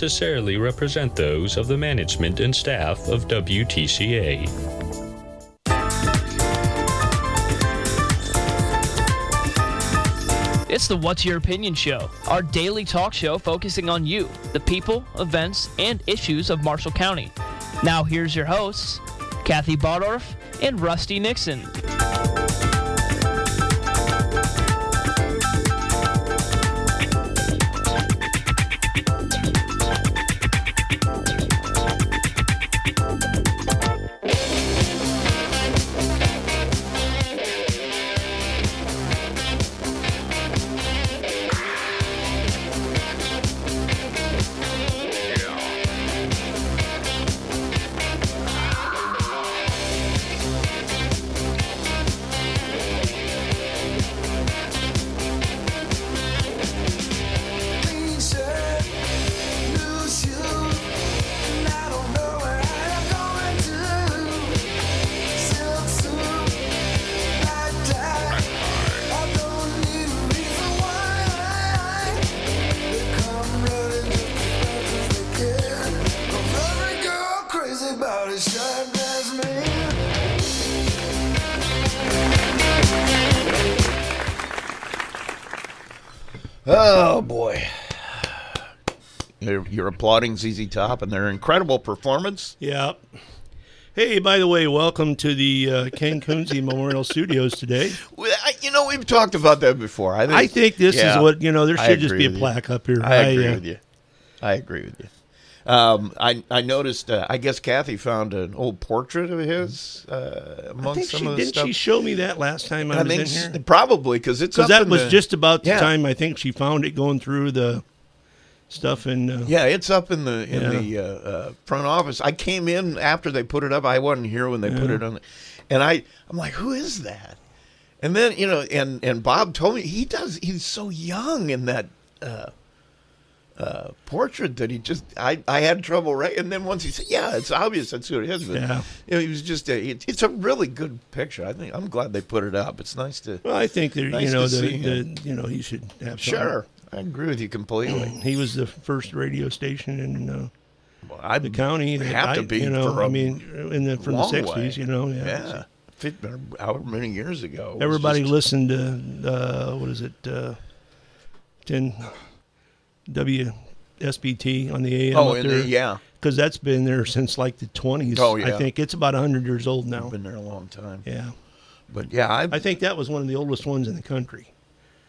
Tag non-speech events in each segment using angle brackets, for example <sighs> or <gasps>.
necessarily represent those of the management and staff of WTCA. It's the What's Your Opinion Show, our daily talk show focusing on you, the people, events, and issues of Marshall County. Now, here's your hosts, Kathy Bardorf and Rusty Nixon. You're, applauding ZZ Top and their incredible performance. Yeah. Hey, by the way, welcome to the uh, Ken Kunze <laughs> Memorial Studios today. Well, I, you know, we've talked about that before. I think, I think this yeah, is what you know. There should just be a with you. plaque up here. I agree uh, with you. I agree with you. Um, I I noticed. Uh, I guess Kathy found an old portrait of his uh, I amongst some she of the didn't stuff. she show me that last time I, I was in here? probably because it's Because that was the- just about the Yeah. time I think she found it going through the stuff in. Uh, Yeah, it's up in the in Yeah. the uh, uh, front office. I came in after they put it up. I wasn't here when they put it on, the, and I I'm like, who is that? And then you know, and and Bob told me he does. He's so young in that uh, uh, portrait that he just I I had trouble right. And then once he said, yeah, it's obvious that's who it is. But, Yeah. you know, he was just a. It, it's a really good picture. I think I'm glad they put it up. It's nice to. Well, I think that Nice you know the, the you know he should have. Sure, I agree with you completely. <clears throat> He was the first radio station in uh, Well, I the county. have to I- be You know, I mean, in the from the sixties. You know, yeah. Yeah. However many years ago. Everybody just- listened to uh, what is it? Uh, Ten WSBT on the AM Oh, up there. the, yeah. because that's been there since like the twenties. Oh, yeah. I think it's about hundred years old now. Been there a long time. Yeah, But yeah, I, I think that was one of the oldest ones in the country,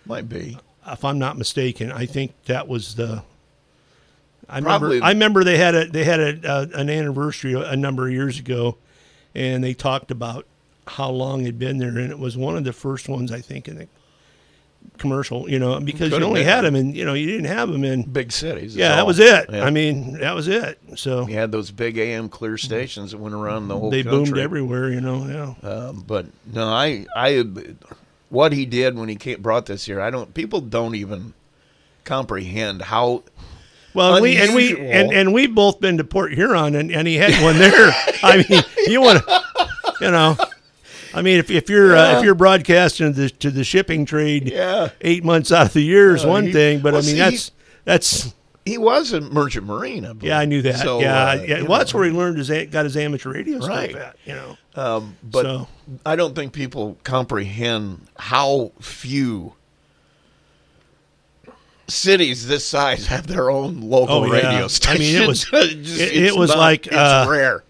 might be. If I'm not mistaken. I think that was the. I Probably- remember. I remember they had a they had a, uh, an anniversary a number of years ago, and they talked about how long it'd been there, and it was one of the first ones I think in the commercial. You know, because Could you only been. had them in you know you didn't have them in. Big cities. Yeah, that all. was it. Yeah. I mean, that was it. So you had those big AM clear stations that went around the whole they country. boomed everywhere. You know, yeah. Um, but no, I, I, what he did when he came, brought this here, I don't. People don't even comprehend how. Well, and we and we and, and we've both been to Port Huron, and, and he had one there. <laughs> I mean, you want to, you know, I mean, if, if you're uh, if you're broadcasting to the, to the shipping trade, Yeah. eight months out of the year is Uh, one he- thing, but well, I mean see, that's that's He was a merchant marine. I believe. yeah, I knew that. So, yeah, uh, yeah. Well, that's where he learned his got his amateur radio Right. stuff at. You know, Um, but So- I don't think people comprehend how few cities this size have their own local Oh, yeah. radio station. I mean, it was- <laughs> Just- it- it was not- like, it's uh, rare.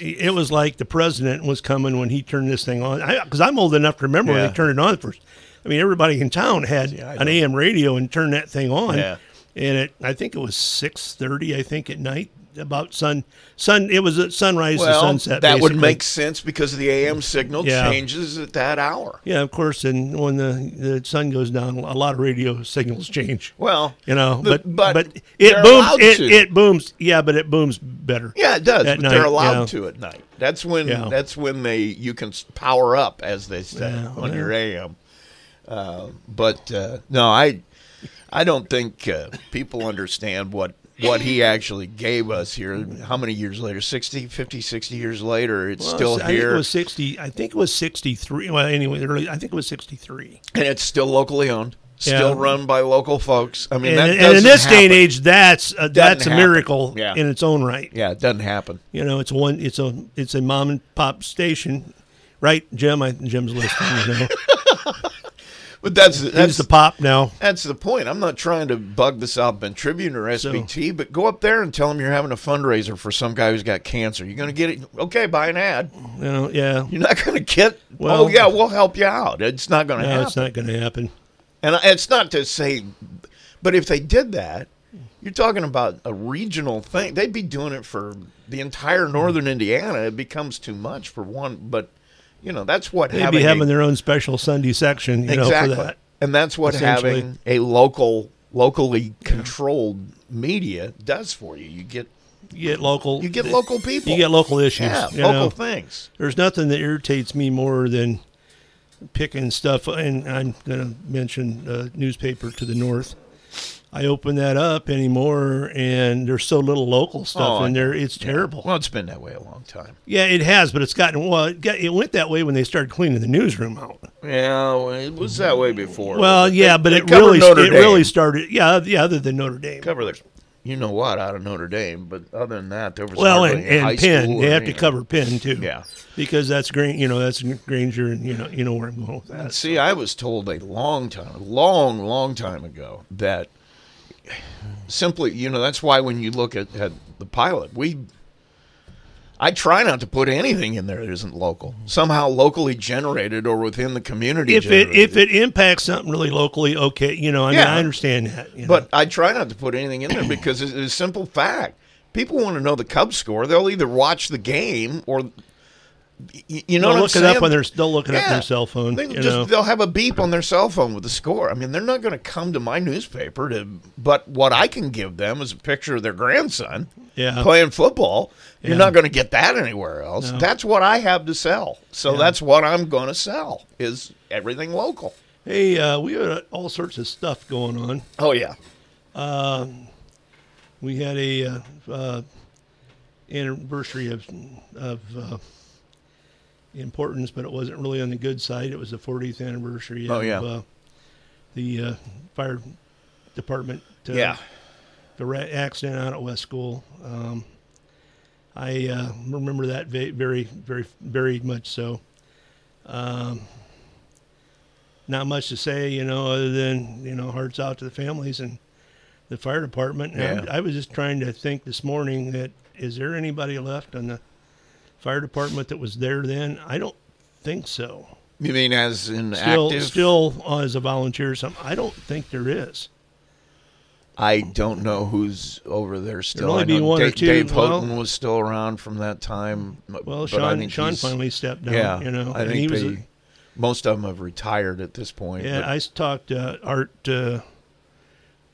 it was like the president was coming when he turned this thing on. Because I'm old enough to remember when Yeah. they turned it on first. I mean, everybody in town had I an AM radio and turned that thing on. Yeah. And it, I think it was six thirty. I think at night about sun sun. It was at sunrise to sunset. that would make sense because the AM signal Yeah. changes at that hour. Yeah, of course. And when the the sun goes down, a lot of radio signals change. Well, You know, the- but but but, it booms. It, it booms. Yeah, but it booms better. yeah, it does. But they're night, allowed yeah. to at night. That's when Yeah. that's when they you can power up, as they say, Yeah, on well. your AM. Uh, but uh, no, I I don't think uh, people understand what what he actually gave us here. How many years later? 60, 50, 60 years later, it's Well, still I think here, it was sixty. I think it was sixty three. Well, anyway, early, I think it was sixty three. and it's still locally owned. still Yeah. run by local folks. I mean, And, that and in this day and age, that's uh, a, that's a miracle Yeah. in its own right. yeah, it doesn't happen. You know, it's one. It's a it's a mom and pop station, right? Jim, I, Jim's listening. You know, <laughs> But that's that's the pop now. That's the point. I'm not trying to bug the South Bend Tribune or SBT, but go up there and tell them you're having a fundraiser for some guy who's got cancer. You're going to get it. Okay, buy an ad. You know, yeah. You're not going to get. Oh, well- oh yeah, we'll help you out. It's not going to No, happen. it's not going to happen. And it's not to say, but if they did that, you're talking about a regional thing. They'd be doing it for the entire northern Indiana. It becomes too much for one. But you know that's what They'd having be a- having their own special Sunday section, you know, for that. And that's what having a local, locally controlled media does for you. You get You get local. you get local people. You get local issues. yeah, local know. things. There's nothing that irritates me more than picking stuff. And I'm going to mention a newspaper to the north. I open that up anymore, and there's so little local stuff Oh, in there. It's terrible. Well, it's been that way a long time. Yeah, it has, but it's gotten well. It, got, it went that way when they started cleaning the newsroom out. Yeah, well, it was that way before. Well, They- yeah, but they it really Notre it Dame. really started. Yeah, yeah. Other than Notre Dame. cover the, you know what, out of Notre Dame. But other than that, there was Well, and, and Penn, they or have to anything. cover Penn too. Yeah. because that's Granger. You know, that's Granger, and you know, you know where I'm going with that. See, I was told a long time, long, long time ago that simply, you know, that's why when you look at, at the pilot, we, I try not to put anything in there that isn't local, somehow locally generated or within the community. If it if it impacts something really locally, okay, you know, I mean, Yeah. I understand that. you know. But I try not to put anything in there because it's a simple fact. People want to know the Cubs score. They'll either watch the game or, you know, they'll look it up when their they'll look it up on their cell phone. They just, know. They'll have a beep on their cell phone with the score. I mean, they're not going to come to my newspaper to. But what I can give them is a picture of their grandson Yeah. playing football. You're not going to get that anywhere else. No. That's what I have to sell. So Yeah. that's what I'm going to sell is everything local. Hey, uh, we had all sorts of stuff going on. Oh yeah. We had a uh, uh, anniversary of of uh, importance, but it wasn't really on the good side. It was the 40th anniversary Oh, of yeah. uh, the uh, fire department. Uh, Yeah. the ra- accident out at West School. Um, I uh, remember that very, very, very much so. Um, not much to say, you know, other than you know, hearts out to the families and the fire department. And Yeah. I, I was just trying to think this morning that is there anybody left on the fire department that was there then? I don't think so. You mean as in Still, active? still uh, as a volunteer, or something. I don't think there is. I don't know who's over there still. only be one or Dave, two. Dave Well- Houghton was still around from that time. Well, Sean, think Sean finally stepped down. Yeah, you know, I think he was. they, a- most of them have retired at this point. Yeah, but- I talked to Art uh,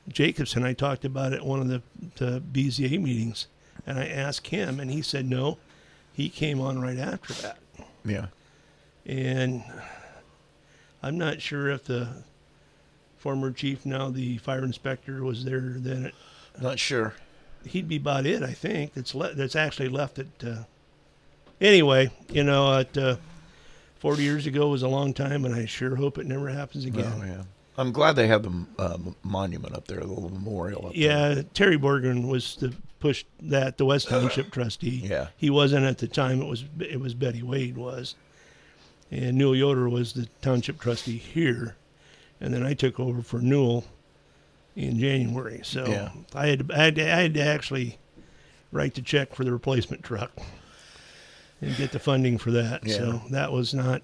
Jacobson. I talked about it at one of the, the BZA meetings, and I asked him, and he said no. He came on right after that, yeah. and I'm not sure if the former chief, now the fire inspector, was there then. It, Not sure. he'd be about it, I think. That's le- that's actually left it. Uh, anyway, you know, at uh, 40 years ago was a long time, and I sure hope it never happens again. Oh, yeah. I'm glad they have the uh, monument up there, the little memorial up there. Yeah, Terry Borgren was the push that the West Township <laughs> trustee. Yeah. he wasn't at the time. It was it was Betty Wade was, and Newell Yoder was the township trustee here, and then I took over for Newell in January. So Yeah. I had to, I had to, I had to actually write the check for the replacement truck and get the funding for that. Yeah. So that was not.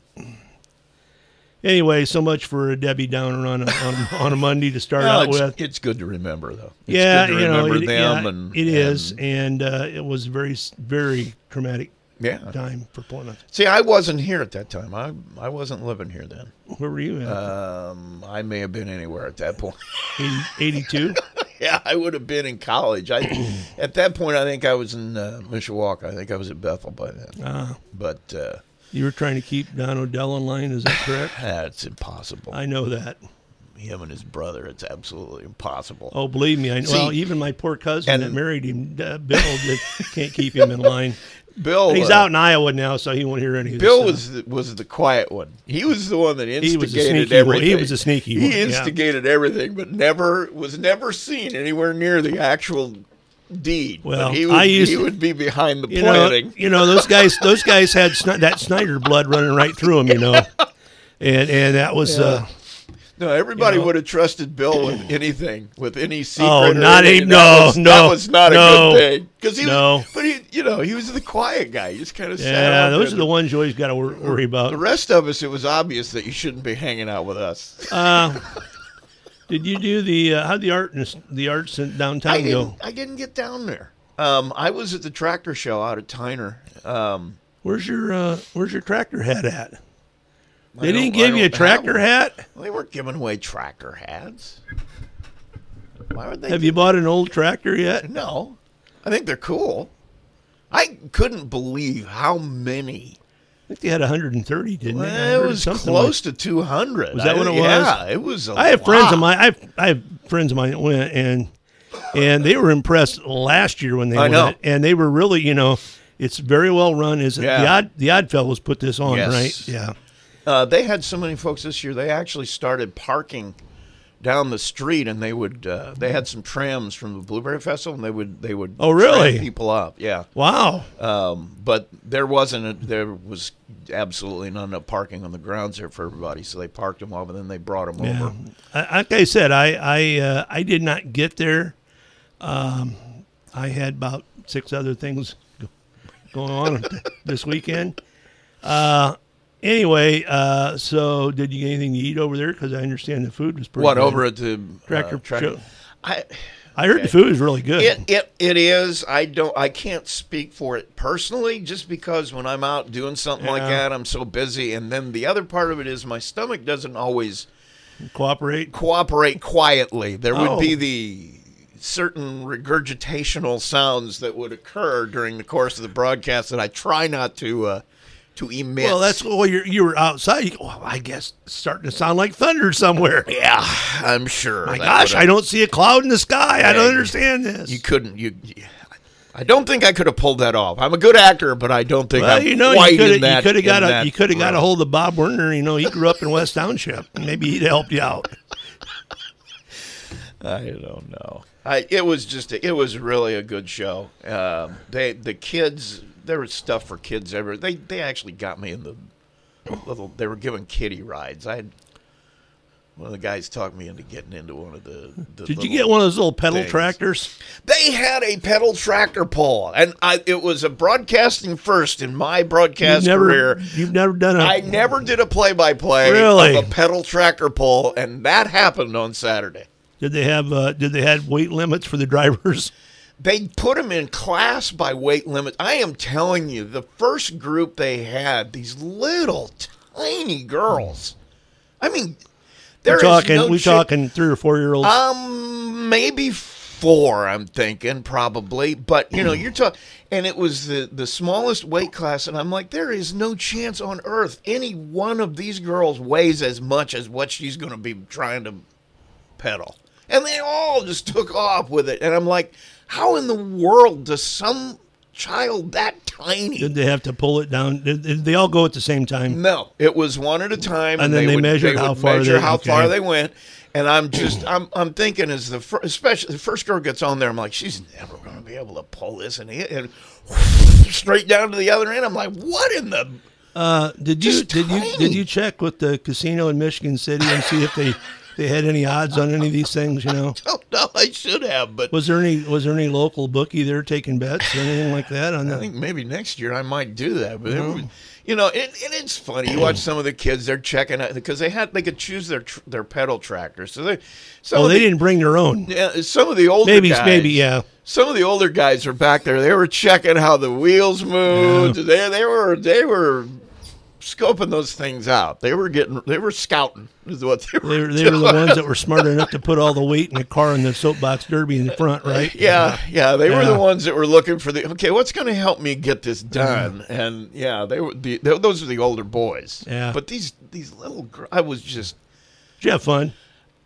Anyway, so much for a Debbie Downer on a, on, on a Monday to start <laughs> Well, out it's, with it's good to remember, though. It's yeah, good to you know, it, them. yeah, and, it is, and- and uh, it was a very, very traumatic yeah. time for Plymouth. See, I wasn't here at that time. I I wasn't living here then. Where were you at? Um, I may have been anywhere at that point. 82? <laughs> yeah, I would have been in college. I <clears throat> at that point, I think I was in uh, Mishawaka. I think I was at Bethel by then. Uh, But uh, you were trying to keep Don Odell in line, is that correct? <sighs> that's impossible. I know that. Him and his brother, it's absolutely impossible. Oh, believe me, I know. See, well, even my poor cousin and- that married him, uh, Bill, can't keep him in line. <laughs> Bill. He's uh, out in Iowa now, so he won't hear any. of this Bill was the, was the quiet one. He was the one that instigated one. everything. He was the sneaky He one, yeah. instigated everything, but never was never seen anywhere near the actual deed. But Well, he would, I used he would be behind the you know, you know those guys. Those guys had Sni- that Snyder blood running right through them. You know, and and that was. Uh, No, everybody you know. would have trusted Bill with anything, with any secret. Oh, or not a- anything. no, that was, no, that was not a good thing. Because he no. was, but he, you know, he was the quiet guy. He just kind of sat yeah, out those are the ones you always got to worry about. The rest of us, it was obvious that you shouldn't be hanging out with us. Uh, did you do the uh, how'd the art the arts in I downtown didn't. go? I didn't get down there. Um, I was at the tractor show out at Tyner. Um, Where's your uh, Where's your tractor hat at? They didn't give you a tractor hat. Well, they weren't giving away tractor hats. Why would they? Have you bought an old tractor yet? No, I think they're cool. I couldn't believe how many. I think they had 130, didn't they? Well, heard it was something close to two hundred. Was that what it was? Yeah, it was. A I have friends of mine. I have, I have friends of mine that went and and they were impressed last year when they I went, know. and they were really, you know, it's very well run. Is it the odd the Odd Fellows put this on, Yes. right? Yeah. Uh, they had so many folks this year. They actually started parking down the street, and they would. Uh, they had some trams from the Blueberry Festival, and they would. They would. Oh, really? people up, yeah. Wow. Um, but there wasn't. A, there was absolutely not enough parking on the grounds there for everybody, so they parked them off, and then they brought them Yeah. over. I, like I said, I I uh, I did not get there. Um, I had about six other things going on <laughs> this weekend. Uh, anyway, uh, so did you get anything to eat over there? Because I understand the food was pretty. What good. over at the Tractor uh, tractor? show? I. I heard the food was really good. It, it it is. I don't. I can't speak for it personally, just because when I'm out doing something like that, I'm so busy. And then the other part of it is my stomach doesn't always Cooperate. cooperate quietly. There would Oh. be the certain regurgitational sounds that would occur during the course of the broadcast that I try not to uh, to emit. Well, that's well. You you were outside. You go, well, I guess it's starting to sound like thunder somewhere. <laughs> yeah. I'm sure. My gosh, I don't see a cloud in the sky. I don't understand this. You couldn't. You. you- I don't think I could have pulled that off. I'm a good actor, but I don't think well, I'm you know, quite you could in have that. you could have got a you could have got a hold of Bob Werner. You know, he grew up in West Township. Maybe he'd help you out. <laughs> I don't know. I it was just a, it was really a good show. Um, they the kids there was stuff for kids everywhere. They they actually got me in the little. They were giving kiddie rides. I had one of the guys talked me into getting into one of the. the Did you get one of those little pedal things. tractors? They had a pedal tractor pull, and I it was a broadcasting first in my You've broadcast never career. you've never done a I never did a play by play Really? of a pedal tractor pull, and that happened on Saturday. Did they have uh, did they have weight limits for the drivers? <laughs> They put them in class by weight limit. I am telling you, the first group they had, these little tiny girls. I mean, there We're talking no we talking three or four year olds. Um, maybe four. I'm thinking probably, but you know, you're talking, and it was the the smallest weight class, and I'm like, there is no chance on earth any one of these girls weighs as much as what she's going to be trying to pedal, and they all just took off with it, and I'm like, how in the world does some child that tiny? did they have to pull it down? Did, did they all go at the same time? No, it was one at a time, And then they would, measured how far measure they- how okay. far they went. And I'm just, I'm, I'm thinking as the fir- especially the first girl gets on there, I'm like, she's never going to be able to pull this and and <laughs> straight down to the other end. I'm like, what in the? Uh, did you Just did you did you check with the casino in Michigan City and see if they they had any odds on any of these things? You know, <laughs> Oh no, I should have, but was there any was there any local bookie there taking bets or anything like that on I the? think maybe next year I might do that. But was, you know, it, and it's funny. You watch some of the kids; they're checking out because they had they could choose their tr- their pedal tractors. So they, some Oh, they the, didn't bring their own. Yeah, some of the older Maybe guys, maybe yeah. Some of the older guys were back there. They were checking how the wheels moved. They they were they were scoping those things out. They were getting they were scouting is what they were. They were, they were the ones that were smart enough to put all the weight in the car in the soapbox derby in the front, <laughs> right? Yeah, yeah, they were the ones that were looking for the okay. What's going to help me get this done? Mm-hmm. And yeah, they were the they, those are the older boys. Yeah. but these these little I was just Did you have fun?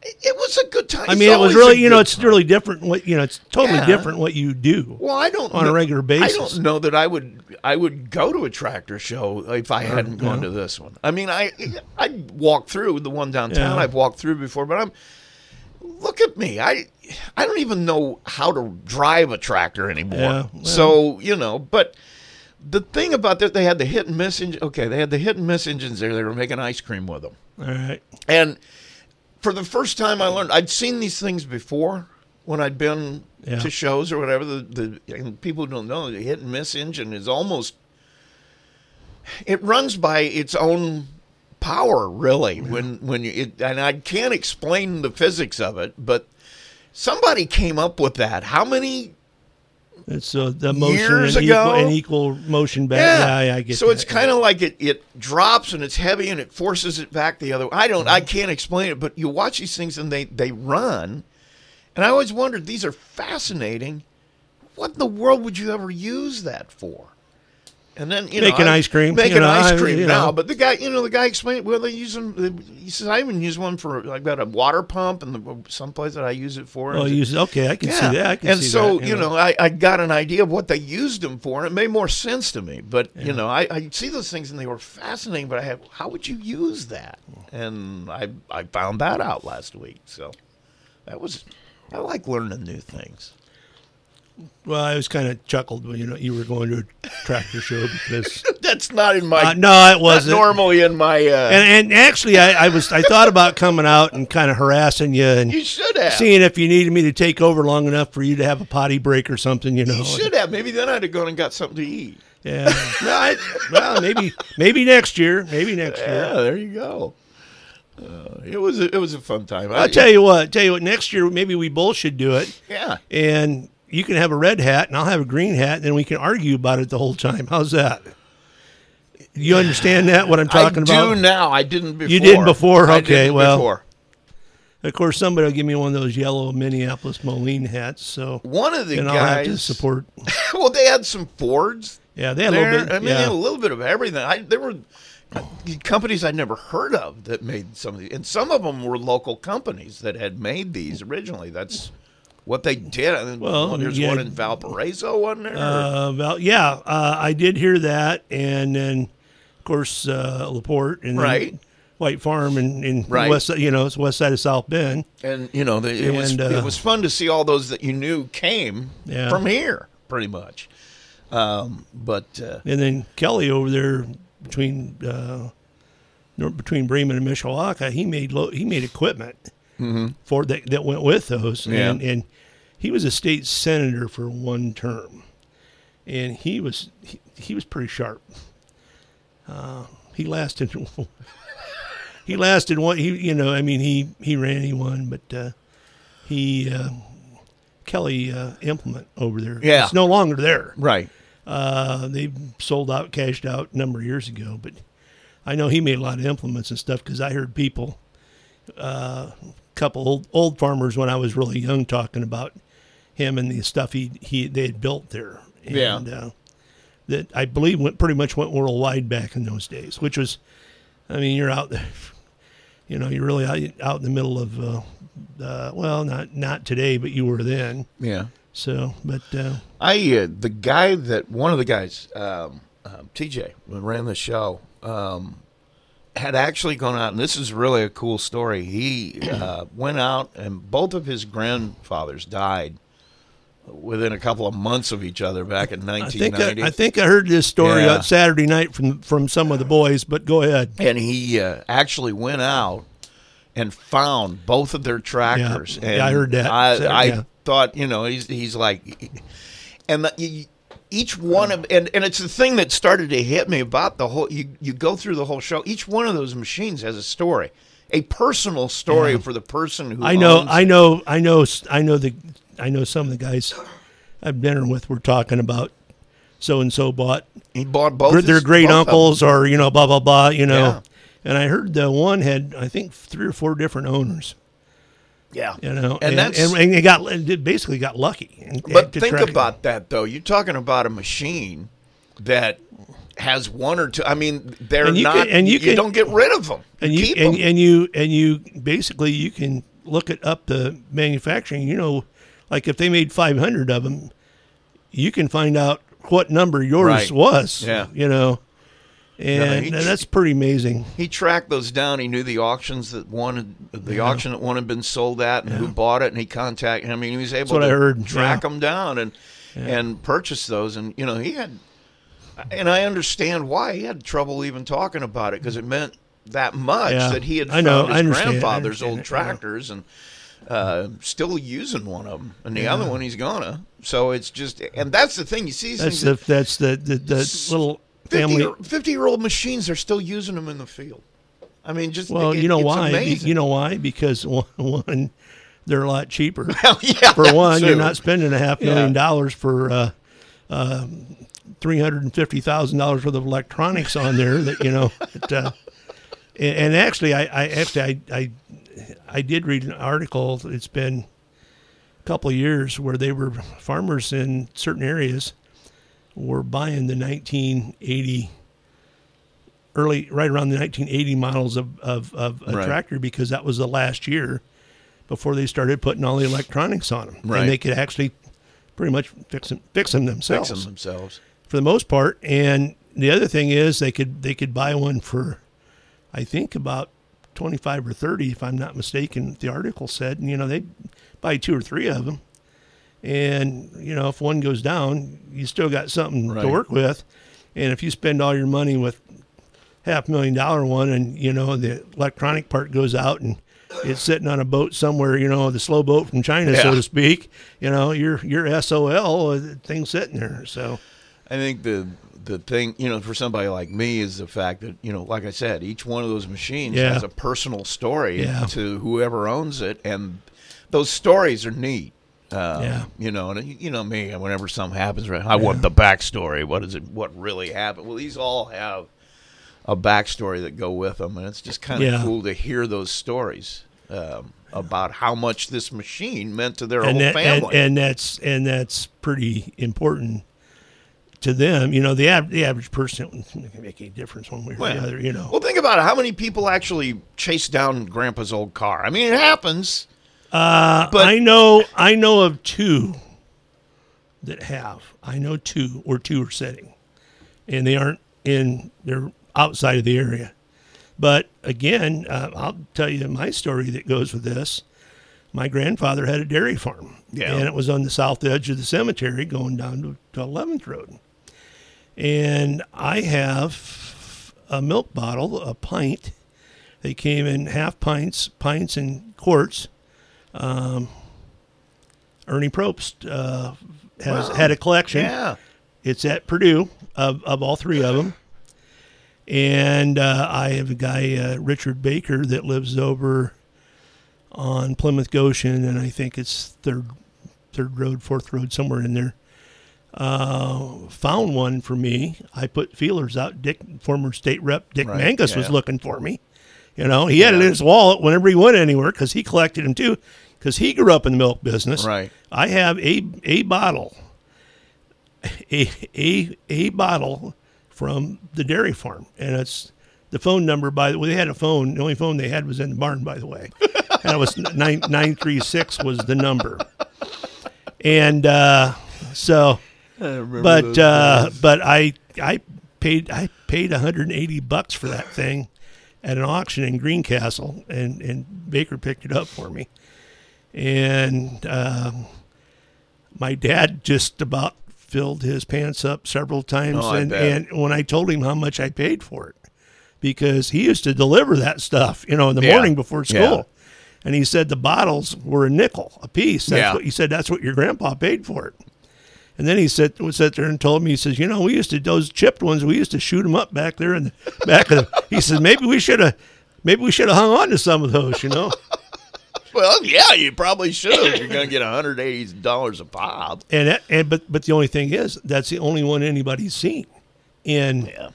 It was a good time. I mean, it was really, you know it's time. really different. What you know, it's totally Yeah. different what you do. Well, I don't on a know- regular I basis. don't know that I would I would go to a tractor show if I hadn't gone to this one. I mean, I I walked through the one downtown. Yeah. I've walked through before, but I'm look at me. I I don't even know how to drive a tractor anymore. Yeah, well. so you know, but. The thing about that, they had the hit and miss engine. Okay, they had the hit and miss engines there. They were making ice cream with them. All right. And for the first time, I learned I'd seen these things before when I'd been Yeah. to shows or whatever. The the and people don't know the hit and miss engine is almost it runs by its own power, really. When when you it, and I can't explain the physics of it, but somebody came up with that. How many? It's uh, the motion Years and, ago? equal, and equal motion back. Yeah, yeah, I get it. so that. it's kind of like it, it drops and it's heavy and it forces it back the other way. I don't, Mm-hmm. I can't explain it, but you watch these things and they, they run. And I always wondered, these are fascinating. What in the world would you ever use that for? And then you Making know, I- ice cream, making you know, ice I- cream you now. know. But the guy, you know, the guy explained. Well, they use them. He says I even use one for. I've got a water pump and the someplace that I use it for. Oh, you okay? I can see that. I can and see so that, you know, I, I got an idea of what they used them for, and it made more sense to me. But you know, I, I see those things and they were fascinating. But I had, how would you use that? And I I found that out last week. So that was I like learning new things. Well, I was kind of chuckled when you know you were going to a tractor show because <laughs> That's not in my uh, no, it wasn't. normally in my. Uh, And, and actually, I, I was I thought about coming out and kind of harassing you and you should have. seeing if you needed me to take over long enough for you to have a potty break or something. You know, you should have. Maybe then I'd have gone and got something to eat. yeah. well, I, well, maybe maybe next year. Maybe next year. Yeah, there you go. Uh, it was a, it was a fun time. I'll tell you what. Tell you what. Next year, maybe we both should do it. Yeah. and you can have a red hat and I'll have a green hat, and then we can argue about it the whole time. How's that? You understand that what I'm <sighs> talking I about? do now. I didn't before. You did before? I Okay, well. before. Of course, somebody will give me one of those yellow Minneapolis Moline hats, so One of the then I'll have to guys support. <laughs> well, they had some Fords Yeah, they had a little bit. I mean, yeah. they had a little bit of everything. I, there were uh, companies I'd never heard of that made some of these, and some of them were local companies that had made these originally. That's what they did. And Well, there's yeah. one in Valparaiso, wasn't there? Uh, well, yeah, uh, I did hear that, and then of course uh, Laporte and Right. White Farm and in, Right. west, you know, it's west side of South Bend. and you know, the, it was uh, it was fun to see all those that you knew came Yeah. from here, pretty much. Um, but uh, And then Kelly over there between uh, between Bremen and Mishawaka, he made lo- he made equipment for that that went with those, Yeah. and, and he was a state senator for one term, and he was he, he was pretty sharp. Uh, he lasted. <laughs> he lasted one. He you know I mean he he ran he won, but uh, he uh, Kelly uh, implement over there. Yeah. it's no longer there. right, Uh, they sold out, cashed out a number of years ago, but I know he made a lot of implements and stuff because I heard people, uh, couple old old farmers when I was really young talking about him and the stuff he he they had built there. And, Yeah. Uh, that I believe went pretty much went worldwide back in those days, which was, I mean, you're out there, you know, you're really out, out in the middle of, uh, uh, well, not not today, but you were then. yeah. So, but uh, I uh, the guy that one of the guys, um, um, TJ, ran the show, um, had actually gone out, and this is really a cool story. He uh, <clears throat> went out, and both of his grandfathers died within a couple of months of each other back in I think 1990. I, I think I heard this story Yeah. on Saturday night from from some of the boys. But go ahead. and he uh, actually went out and found both of their tractors. Yeah, and I heard that. I, I yeah. thought, you know, he's he's like, and the, each one of and and it's the thing that started to hit me about the whole. You you go through the whole show. Each one of those machines has a story, a personal story for the person who I know, I know, I know, I know the, I know some of the guys I've dinner with were talking about so and so bought He bought both their great both uncles or you know blah blah blah you know. Yeah. And I heard the one had I think three or four different owners. Yeah, You know, and, that's and, and they got it basically got lucky. and- But think it. about that though. You're talking about a machine that has one or two. I mean, they're And you not. can- and you can- don't get rid of them. and you you keep and, them. and you and you basically you can look it up the manufacturing. You know, like if they made 500 of them, you can find out what number yours Right. was. Yeah. you know, and, and that's pretty amazing. He tracked those down. He knew the auctions that one, had, the auction that one had been sold at, and who bought it. And he contacted. I mean, he was able to track yeah. them down and and purchase those. And you know, he had, and I understand why he had trouble even talking about it because it meant that much Yeah. that he had I found know, his grandfather's old it, tractors and. Uh, still using one of them, and the other one he's gonna. So it's just, and that's the thing. You see, That's the that's the the, the little 50, family. year- 50 year old machines they're still using them in the field i mean just Well, it- you know why? Amazing. You know why? Because <laughs> one, one they're a lot cheaper. <laughs> Well, yeah, for one, you're not spending a half million Yeah. dollars for uh, uh, three hundred and fifty thousand dollars worth of electronics on there. That you know, <laughs> it, uh, and, and actually, I, I actually I, I I did read an article. It's been a couple of years where they were farmers in certain areas were buying the 1980 early right around the 1980 models of, of, of a Right. tractor because that was the last year before they started putting all the electronics on them Right. and they could actually pretty much fix them, fix them themselves fix them themselves for the most part. And the other thing is they could they could buy one for, I think about twenty five or thirty, if I'm not mistaken. The article said, and you know they buy two or three of them, and you know if one goes down, you still got something Right. to work with. And if you spend all your money with half million dollar one, and you know the electronic part goes out and it's sitting on a boat somewhere, you know, the slow boat from China, so to speak. You know, you're you're SOL, uh, thing's sitting there. So i think the the thing you know for somebody like me is the fact that you know like i said each one of those machines Yeah. has a personal story Yeah. to whoever owns it and those stories are neat uh, Yeah. you know, and you know me. Whenever something happens, right, I want the backstory. What is it? What really happened? Well, these all have a backstory that go with them, and it's just kind of Yeah. cool to hear those stories um, about how much this machine meant to their and whole that, family. and that's and that's pretty important to them. You know, the av- the average person can make any difference one way or Well, the other. You know, Well, think about it. How many people actually chase down Grandpa's old car? I mean, it happens. Uh, but- I know I know of two that have. I know two or two are sitting, and they aren't in. They're outside of the area. But again, uh, I'll tell you my story that goes with this. My grandfather had a dairy farm, Yeah. and it was on the south edge of the cemetery, going down to, to 11th Road. And I have a milk bottle, a pint. They came in half pints, pints, and quarts. Um, Ernie Probst uh, has Wow. had a collection. Yeah. It's at Purdue of, of all three of them. And uh, I have a guy, uh, Richard Baker, that lives over on Plymouth Goshen, and I think it's third, third road, fourth road, somewhere in there. Uh, found one for me. I put feelers out. Dick, former state rep Dick Right, Mangus, was looking for me. You know, he had it in his wallet whenever he went anywhere because he collected them too. Because he grew up in the milk business. Right. I have a a bottle, a a a bottle from the dairy farm, and it's the phone number. By the way, they had a phone. The only phone they had was in the barn, by the way, <laughs> and it was nine nine three six was the number. And uh, so, but uh, but I I paid I paid 180 bucks for that thing at an auction in Greencastle, and and Baker picked it up for me, and um, my dad just about filled his pants up several times, Oh, and and when I told him how much I paid for it, because he used to deliver that stuff, you know, in the Yeah. morning before school. Yeah. And he said the bottles were a nickel a piece. That's Yeah. what he said. That's what your grandpa paid for it. And then he said, sat there and told me, he says, you know, we used to those chipped ones. We used to shoot them up back there in the back of the. He says maybe we should have, maybe we should have hung on to some of those. You know. Well, yeah, you probably should. You're going <laughs> to get $180 a pop. And that, and but but the only thing is that's the only one anybody's seen in Yeah.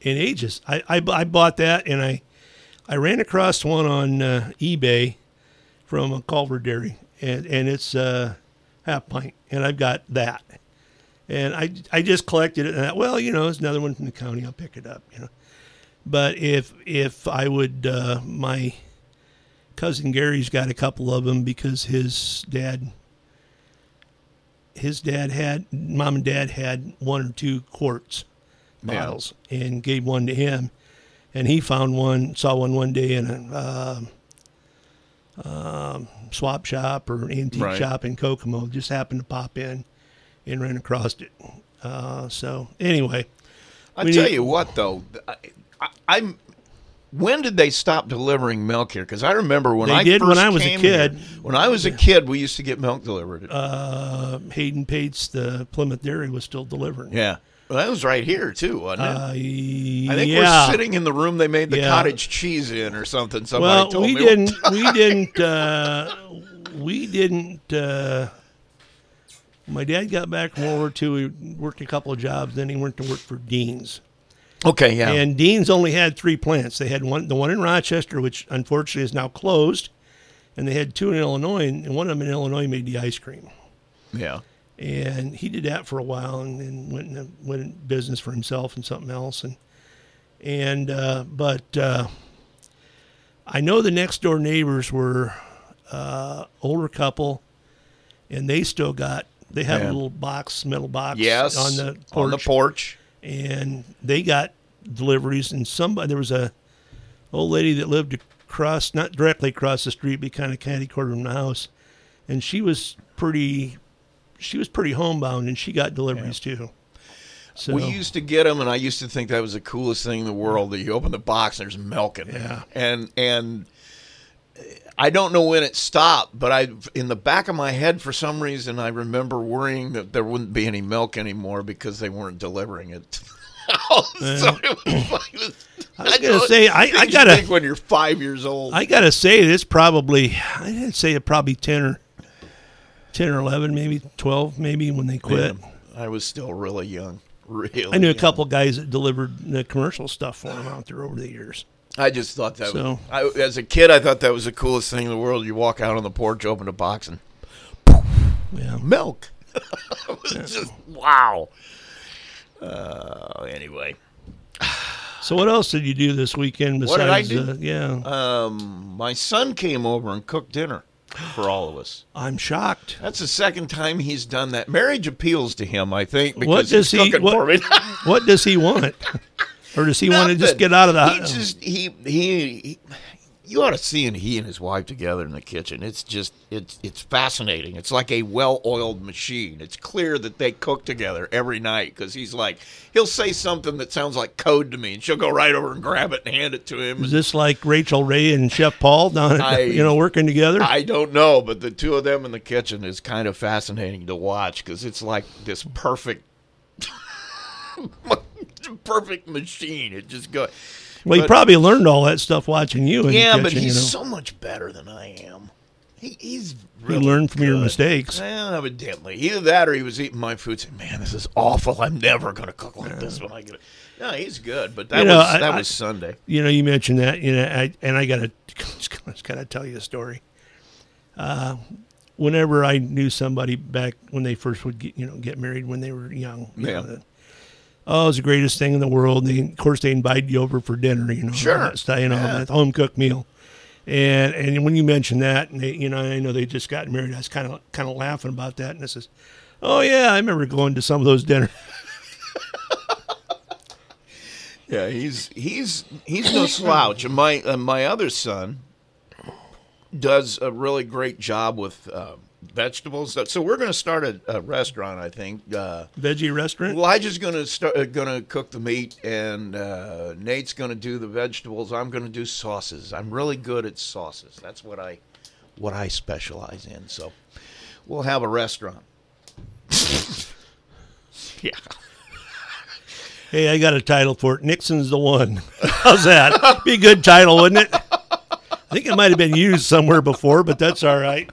in ages. I, I I bought that and I I ran across one on uh, eBay from a Culver Dairy and and it's uh, half pint and I've got that. And I I just collected it and I, well you know it's another one from the county I'll pick it up you know. But if if I would uh, my cousin Gary's got a couple of them because his dad, his dad had mom and dad had one or two quarts Yeah. bottles and gave one to him, and he found one, saw one one day in a um um, swap shop or antique Right. shop in Kokomo. Just happened to pop in and ran across it. Uh, so anyway, I tell need- you what, though, I, I, I'm. When did they stop delivering milk here? Because I remember when They I did when I was a kid. here- when I was a kid, we used to get milk delivered. uh, Hayden Pates, the Plymouth Dairy, was still delivering. yeah, well, that was right here too, wasn't it? Uh, I think yeah. we're sitting in the room they made the Yeah. cottage cheese in, or something. Somebody well, told we me. didn't. <laughs> we didn't. Uh, we didn't. Uh, my dad got back from World War II. He worked a couple of jobs. Then he went to work for Dean's. Okay, yeah. And Dean's only had three plants. They had one, the one in Rochester, which unfortunately is now closed, and they had two in Illinois. And one of them in Illinois made the ice cream. yeah. and he did that for a while and then went in, went in business for himself and something else and and uh, but uh, I know the next door neighbors were uh, older couple and they still got they had Yeah. a little box metal box Yes. on the porch on the porch. And they got deliveries and somebody there was a old lady that lived across not directly across the street but kind of catty corner from the house and she was pretty she was pretty homebound and she got deliveries too so We used to get them, and I used to think that was the coolest thing in the world. That you open the box and there's milk in there, Yeah. and and I don't know when it stopped, but I in the back of my head for some reason I remember worrying that there wouldn't be any milk anymore because they weren't delivering it. <laughs> so it was like this- I was gonna say, I- I gotta- think when you're five years old. I gotta say it's probably I'd say it probably 10 or 10 or 11 maybe 12 maybe when they quit I was still really young. <laughs> Really, I knew a young. couple guys that delivered the commercial stuff for them out there over the years I just thought that. So- was, I, as a kid, I thought that was the coolest thing in the world. You walk out on the porch, open a box, and yeah milk. <laughs> it was just wow. Uh, anyway, so what else did you do this weekend What did I besides do? Uh, yeah um, my son came over and cooked dinner for all of us. <gasps> I'm shocked That's the second time he's done that. Marriage appeals to him, I think, because What does he's he- what- for me. <laughs> what does he want <laughs> or does he want to just get out of the He oh. just he, he he. You ought to see him, he and his wife together in the kitchen. It's just it's it's fascinating. It's like a well-oiled machine. It's clear that they cook together every night because he's like he'll say something that sounds like code to me, and she'll go right over and grab it and hand it to him. Is this like Rachael Ray and Chef Paul down, I- you know, working together? I don't know, but the two of them in the kitchen is kind of fascinating to watch because it's like this perfect, <laughs> perfect machine. It just goes. well, he probably learned all that stuff watching you. Yeah, the but he's you know. so much better than I am. He, he's He really learned from your mistakes. Well, evidently, either that or he was eating my food. Saying, "Man, this is awful. I'm never going to cook like this when I get it." No, he's good, but that You know, was I- that I- was Sunday. You know, you mentioned that, you know, I, and I gotta, <laughs> just gotta tell you a story. Uh, whenever I knew somebody back when they first would get, you know, get married when they were young, you Yeah. know, that, oh, it's the greatest thing in the world. They, of course, they invite you over for dinner, you know, Sure. style, you know, Yeah. that home cooked meal. And and when you mentioned that, and they, you know, I know they just got married. I was kind of kind of laughing about that, and I says, "Oh yeah, I remember going to some of those dinners." <laughs> Yeah, he's he's he's no slouch. My uh, my other son does a really great job with uh, vegetables. So- we're going to start a, a restaurant, I think. Uh, Veggie restaurant. Elijah's going to start uh, going to cook the meat, and uh, Nate's going to do the vegetables. I'm going to do sauces. I'm really good at sauces. That's what I what I specialize in. So we'll have a restaurant. <laughs> yeah. Hey, I got a title for it. Nixon's the one. <laughs> How's that? Be a good title, wouldn't it? I think it might have been used somewhere before, but that's all right.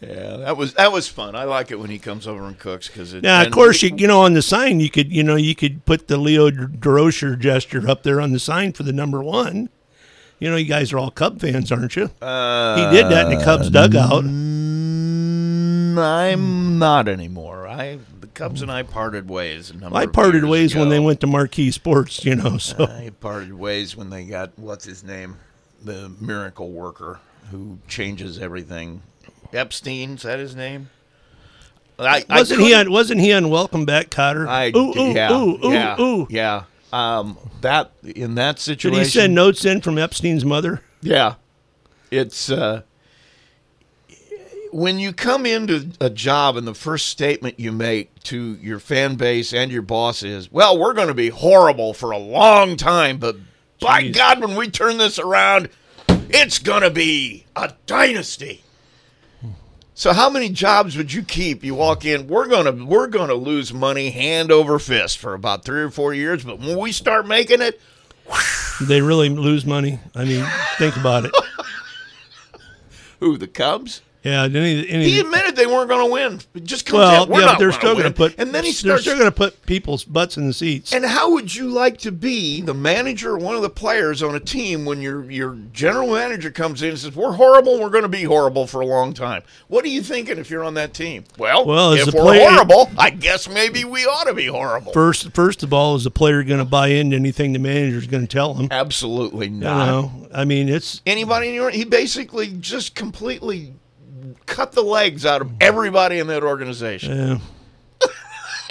Yeah, that was that was fun. I like it when he comes over and cooks because it. Now, of course, you you know on the sign you could you know you could put the Leo Durocher gesture up there on the sign for the number one. You know, you guys are all Cub fans, aren't you? Uh, he did that in the Cubs dugout. mm, I'm not anymore. I the Cubs and I parted ways. I parted ways when they went to Marquee Sports. You know, so I parted ways when they got what's his name, the miracle worker. who changes everything. Epstein, is that his name? I, Wasn't I he on? Wasn't he on Welcome Back, Kotter? I, ooh, ooh, yeah, ooh, ooh, yeah, ooh. yeah. Um, that in that Did situation, he send notes in from Epstein's mother? Yeah. It's uh when you come into a job and the first statement you make to your fan base and your boss is, "Well, we're going to be horrible for a long time, but by God, when we turn this around, it's going to be a dynasty." So how many jobs would you keep? You walk in, we're gonna we're gonna lose money hand over fist for about three or four years, but when we start making it, Did they really lose money? I mean, think about it. <laughs> who the Cubs? Yeah, any, any, He admitted they weren't going to win. It just comes well, out, yeah, they're still going to put, And then he they're starts. still going to put people's butts in the seats. and how would you like to be the manager or one of the players on a team when your your general manager comes in and says, "We're horrible. We're going to be horrible for a long time." What are you thinking if you're on that team? Well, Well, if we're player- horrible, I guess maybe we ought to be horrible. First, first of all, is the player going to buy into anything the manager's going to tell him? Absolutely You not. know, I mean, it's Anybody in your he basically just completely cut the legs out of everybody in that organization. uh,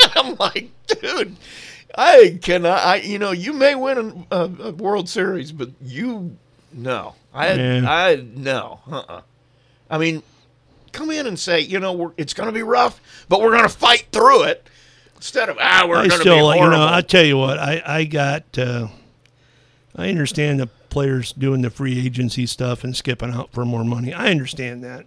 <laughs> I'm like, dude, I cannot. I you know you may win a, a World Series, but you no, I Yeah. I no. Uh-uh. I mean, come in and say, you know, we're, it's going to be rough, but we're going to fight through it. Instead of ah, we're going to be horrible. you know, I tell you what, I I got, uh, I understand the players doing the free agency stuff and skipping out for more money. I understand that,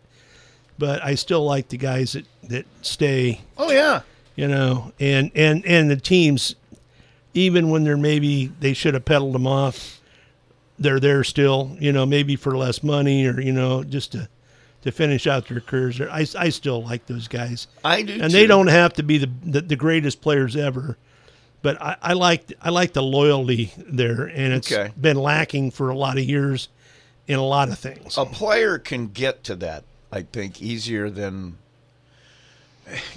but I still like the guys that that stay. oh yeah, you know, and and and the teams, even when they're maybe they should have peddled them off, they're there still. You know, maybe for less money or you know just to to finish out their careers. I I still like those guys, I do. and too. they don't have to be the the, the greatest players ever. But I, I like I like the loyalty there, and it's Okay. been lacking for a lot of years in a lot of things. a player can get to that, I think, easier than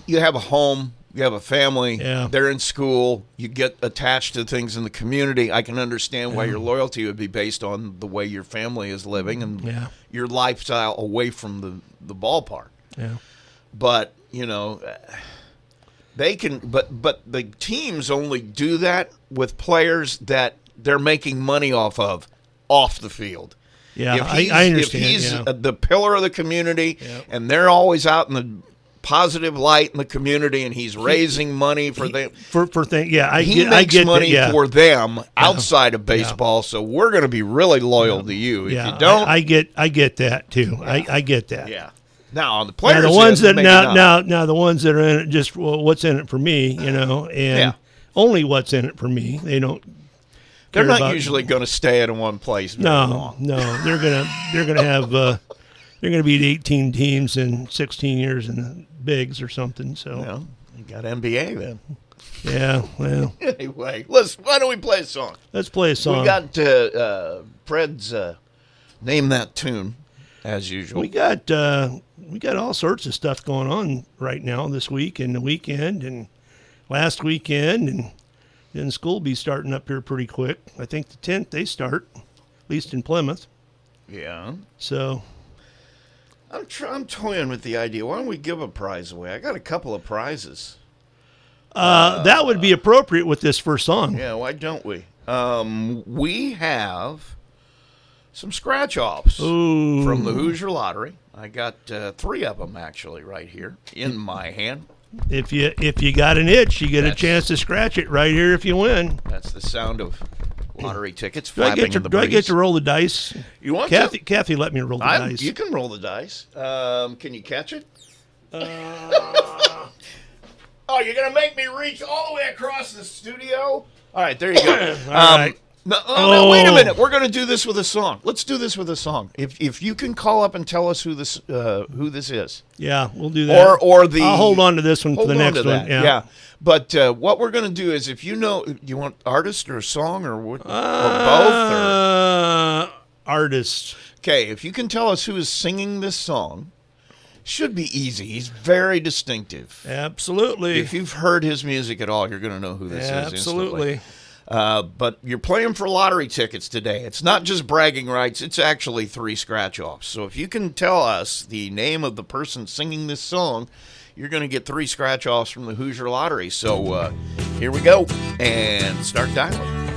you have a home, you have a family, Yeah. they're in school, you get attached to things in the community. I can understand why your loyalty would be based on the way your family is living and Yeah. your lifestyle away from the, the ballpark. Yeah. But, you know, they can but but the teams only do that with players that they're making money off of off the field. Yeah, If I, he's- I understand. If he's yeah. uh, the pillar of the community, and they're always out in the positive light in the community, and he's raising money for them. for for thing, yeah, I He get, I makes get money that, yeah. for them outside of baseball, so we're going to be really loyal to you. If you don't, I, I get I get that too. I, I get that. yeah. Now on the Now players, the ones that now not. now now the ones that are in it just well, what's in it for me, you know, and Yeah. only what's in it for me. They don't. They're not about- usually going to stay in one place. Very No, long. no, they're gonna they're gonna have uh, they're gonna beat 18 teams in 16 years in the bigs or something. So You you got NBA then. yeah, well, <laughs> Anyway, let's. Why don't we play a song? let's play a song. We got uh, uh, Fred's uh, name that tune as usual. we got uh, we got all sorts of stuff going on right now this week and the weekend and last weekend and then school will be starting up here pretty quick. I think the tenth they start, at least in Plymouth. yeah. So I'm tr- I'm toying with the idea. Why don't we give a prize away? I got a couple of prizes. uh, that would be appropriate with this first song. Yeah, why don't we? Um, we have some scratch offs from the Hoosier Lottery. I got uh, three of them actually right here in my hand. If you if you got an itch, you get a chance to scratch it right here if you win. That's the sound of lottery tickets Do I flapping get to in the do I get to roll the dice? You want Kathy to? Kathy let me roll the I'm- dice. You can roll the dice. Um, can you catch it? <laughs> oh, you're gonna make me reach all the way across the studio? All right, there you go. <coughs> All right. No, oh, no, wait a minute. We're gonna do this with a song. Let's do this with a song. If if you can call up and tell us who this uh, who this is, yeah, we'll do that. or or the I'll hold on to this one for the next to one. that. Yeah. But uh, what we're gonna do is, if you know, you want artist or song or what, or both, or Uh, artist. Okay, if you can tell us who is singing this song, should be easy. He's very distinctive. Absolutely. If you've heard his music at all, you're going to know who this is. Absolutely. Uh, but you're playing for lottery tickets today. It's not just bragging rights, it's actually three scratch offs. So if you can tell us the name of the person singing this song, you're going to get three scratch offs from the Hoosier Lottery. So uh, here we go and start dialing.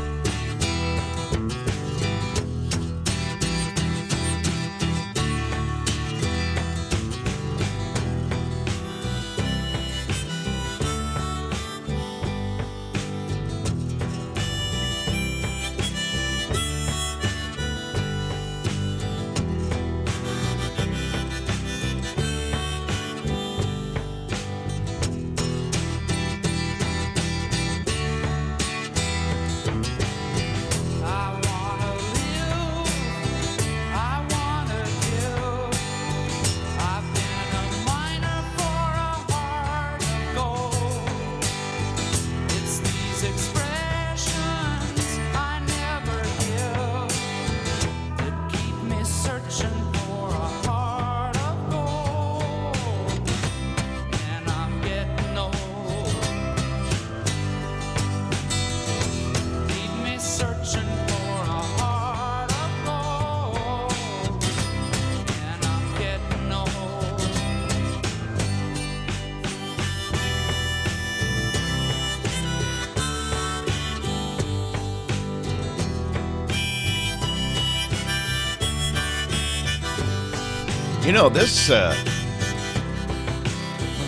You know, this. Uh, I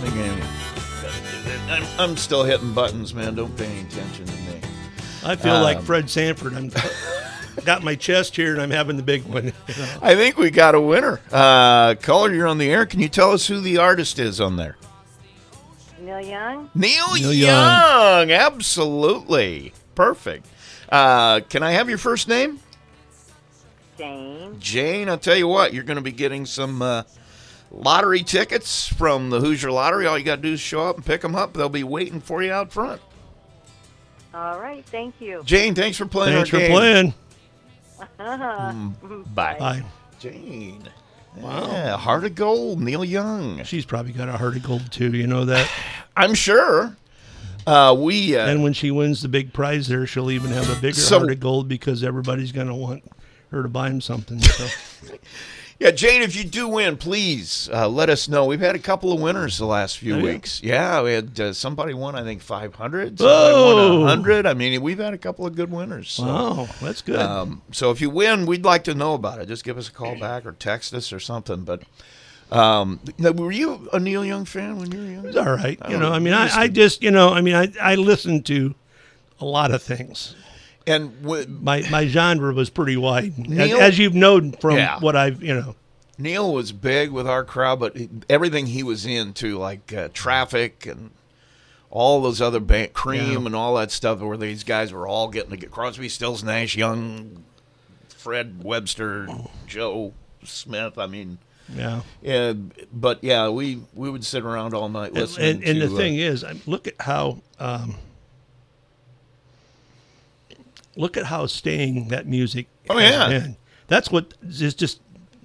think I- I'm, I'm still hitting buttons, man. Don't pay any attention to me. I feel like Um, Fred Sanford. I'm <laughs> got my chest here and I'm having the big one. you. <laughs> I think we got a winner. Uh, caller, you're on the air. Can you tell us who the artist is on there? Neil Young? Neil, Neil Young. Young. Absolutely. Perfect. Uh, can I have your first name? Jane. Jane, I'll tell you what, you're going to be getting some uh, lottery tickets from the Hoosier Lottery. All you got to do is show up and pick them up. They'll be waiting for you out front. All right, thank you. Jane, thanks for playing Thanks our for game. playing. <laughs> Bye. Bye. Jane. Wow. Yeah, Heart of Gold, Neil Young. She's probably got a heart of gold too. You know that. <sighs> I'm sure. Uh, we uh, and when she wins the big prize there, she'll even have a bigger So- heart of gold because everybody's going to want her to buy him something. So <laughs> Yeah, Jane, if you do win, please uh, let us know. We've had a couple of winners the last few Oh, weeks. Yeah, we had uh, somebody won, I think, 500. Somebody won 100. I mean, we've had a couple of good winners. So, wow, that's good. um, so if you win, we'd like to know about it. Just give us a call back or text us or something. But um, now, were you a Neil Young fan when you were young? it's all right. You know, know. I mean, I, I just, you know, I mean, I, I listen to a lot of things. And w- My my genre was pretty wide, as, Neil- as you've known from Yeah. what I've, you know. Neil was big with our crowd, but everything he was into, like uh, Traffic and all those other band, Cream Yeah. and all that stuff, where these guys were all getting to get Crosby, Stills, Nash, Young, Fred Webster, Joe Smith. I mean, Yeah. yeah, but yeah, we we would sit around all night And, listening. and, and to, the uh, thing is, look at how um, look at how staying that music. Oh, yeah. been. that's what is just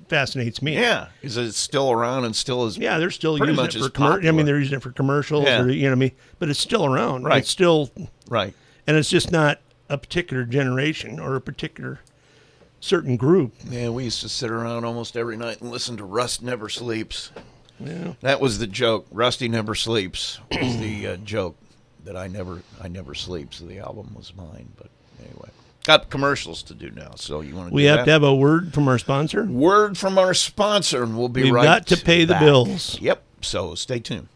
fascinates me. yeah, is it still around and still is? Yeah, they're still using it for commer- I mean, they're using it for commercials, Yeah. or you know, what I mean, but it's still around. Right. It's still, right. and it's just not a particular generation or a particular certain group. Yeah, we used to sit around almost every night and listen to Rust Never Sleeps. Yeah. That was the joke. Rusty never sleeps was the uh, joke that I never I never sleep. So the album was mine. But anyway, got commercials to do now. So you want to? We have that? to have a word from our sponsor. word from our sponsor, and we'll be We've right. got to pay the bills. Yep. So stay tuned.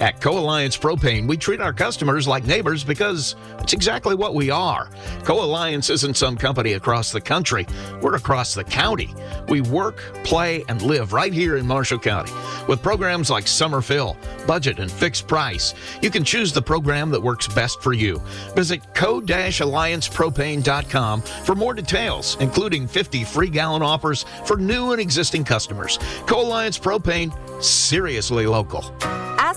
At Co Alliance Propane, we treat our customers like neighbors because it's exactly what we are. Co Alliance isn't some company across the country, we're across the county. We work, play, and live right here in Marshall County. With programs like Summer Fill, Budget, and Fixed Price, you can choose the program that works best for you. Visit co-alliancepropane.com for more details, including 50 free gallon offers for new and existing customers. Co Alliance Propane, seriously local.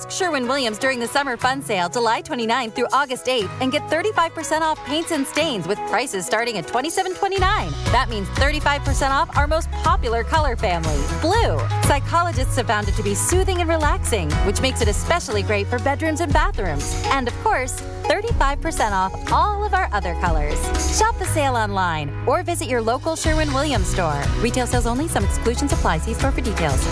Ask Sherwin Williams during the summer fun sale July 29 through August 8th and get 35% off paints and stains with prices starting at $27.29. That means 35% off our most popular color family, blue. Psychologists have found it to be soothing and relaxing, which makes it especially great for bedrooms and bathrooms. And of course, 35% off all of our other colors. Shop the sale online or visit your local Sherwin Williams store. Retail sales only, some exclusions apply. See store for details.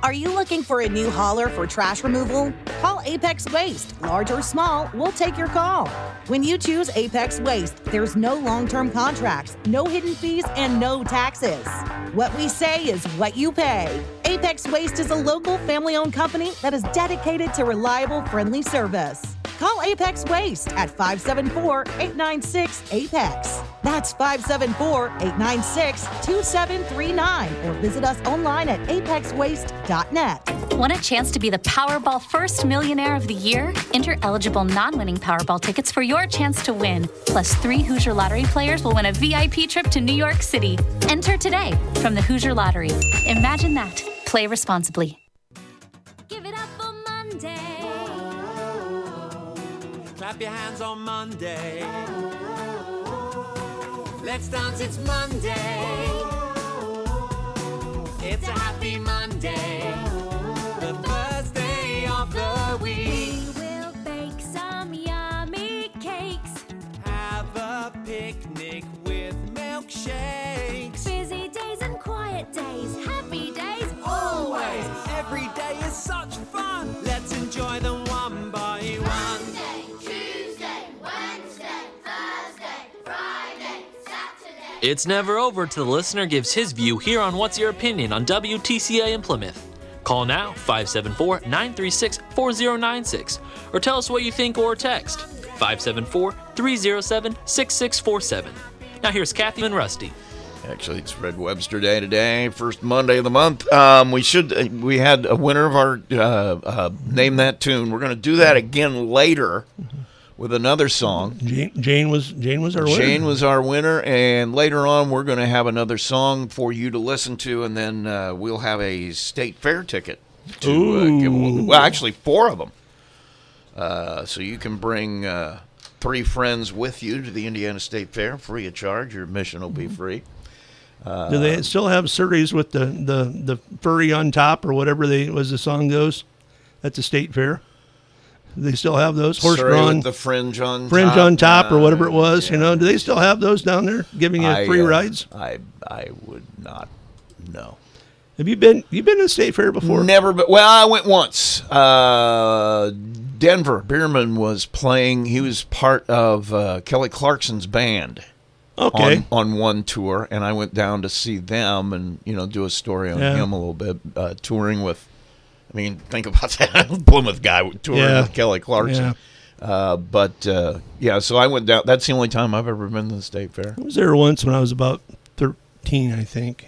Are you looking for a new hauler for trash removal? Call Apex Waste. Large or small, we'll take your call. When you choose Apex Waste, there's no long term contracts, no hidden fees, and no taxes. What we say is what you pay. Apex Waste is a local family owned company that is dedicated to reliable, friendly service. Call Apex Waste at 574 896 APEX. That's 574 896 2739 or visit us online at apexwaste.net. Want a chance to be the Powerball first millionaire of the year? Enter eligible non winning Powerball tickets for your chance to win. Plus, three Hoosier Lottery players will win a VIP trip to New York City. Enter today from the Hoosier Lottery. Imagine that. Play responsibly. Give it up for Clap your hands on Monday. Let's dance, it's Monday. It's a happy Monday. The first day of the week. We will bake some yummy cakes. Have a picnic with milkshakes. It's never over till the listener gives his view here on What's Your Opinion on WTCA in Plymouth. Call now 574 936 4096 or tell us what you think or text 574 307 6647. Now here's Kathy and Rusty. Actually, it's Fred Webster Day today, first Monday of the month. Um, we should uh, we had a winner of our uh, uh, name that tune. We're going to do that again later with another song. Jane, Jane was Jane was our winner. Jane was our winner, and later on we're going to have another song for you to listen to, and then uh, we'll have a state fair ticket to uh, give away. Well, actually, four of them. Uh, so you can bring uh, three friends with you to the Indiana State Fair, free of charge. Your admission will Mm-hmm. be free. Do they still have surreys with the, the, the furry on top or whatever they was the song goes at the state fair? They still have those horse Surrey drawn the fringe on fringe top. on top or whatever it was? You know, do they still have those down there giving you I, free uh, rides? I I would not know. Have you been you been to the state fair before? Never, but well, I went once. Uh, Denver Bierman was playing. He was part of uh, Kelly Clarkson's band. Okay. On, on one tour, and I went down to see them, and you know, do a story on Yeah. him a little bit, uh, touring with. I mean, think about that <laughs> Plymouth guy touring Yeah. with Kelly Clarkson. Uh, but uh, yeah, so I went down. That's the only time I've ever been to the state fair. I was there once when I was about thirteen, I think.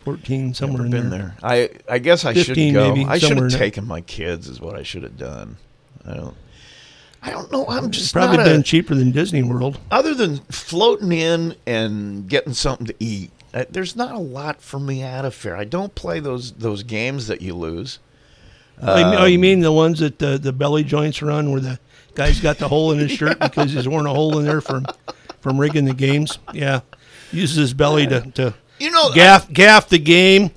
Fourteen, somewhere Never in been there. there. I I guess I should go. maybe, I should have taken my kids. Is what I should have done. I don't. I don't know. I'm just Probably been a, cheaper than Disney World. other than floating in and getting something to eat. Uh, There's not a lot for me at a fair. I don't play those those games that you lose. oh, you, oh, you Um, mean the ones that the, the belly joints run where the guy's got the hole in his shirt <laughs> because he's worn a hole in there from from rigging the games? Yeah, uses his belly to, to You know, gaff gaff the game.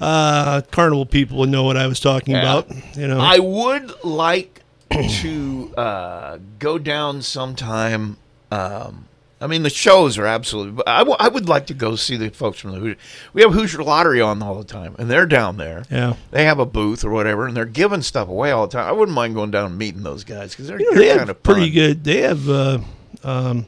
Uh, carnival people would know what I was talking Yeah. about. You know, I would like to uh, go down sometime. Um, I mean, the shows are absolutely. But I, w- I would like to go see the folks from the Hoosier. We have Hoosier Lottery on all the time, and they're down there. Yeah. They have a booth or whatever, and they're giving stuff away all the time. I wouldn't mind going down and meeting those guys because they're, you know, they they're have kind of pretty fun. good. They have uh, um,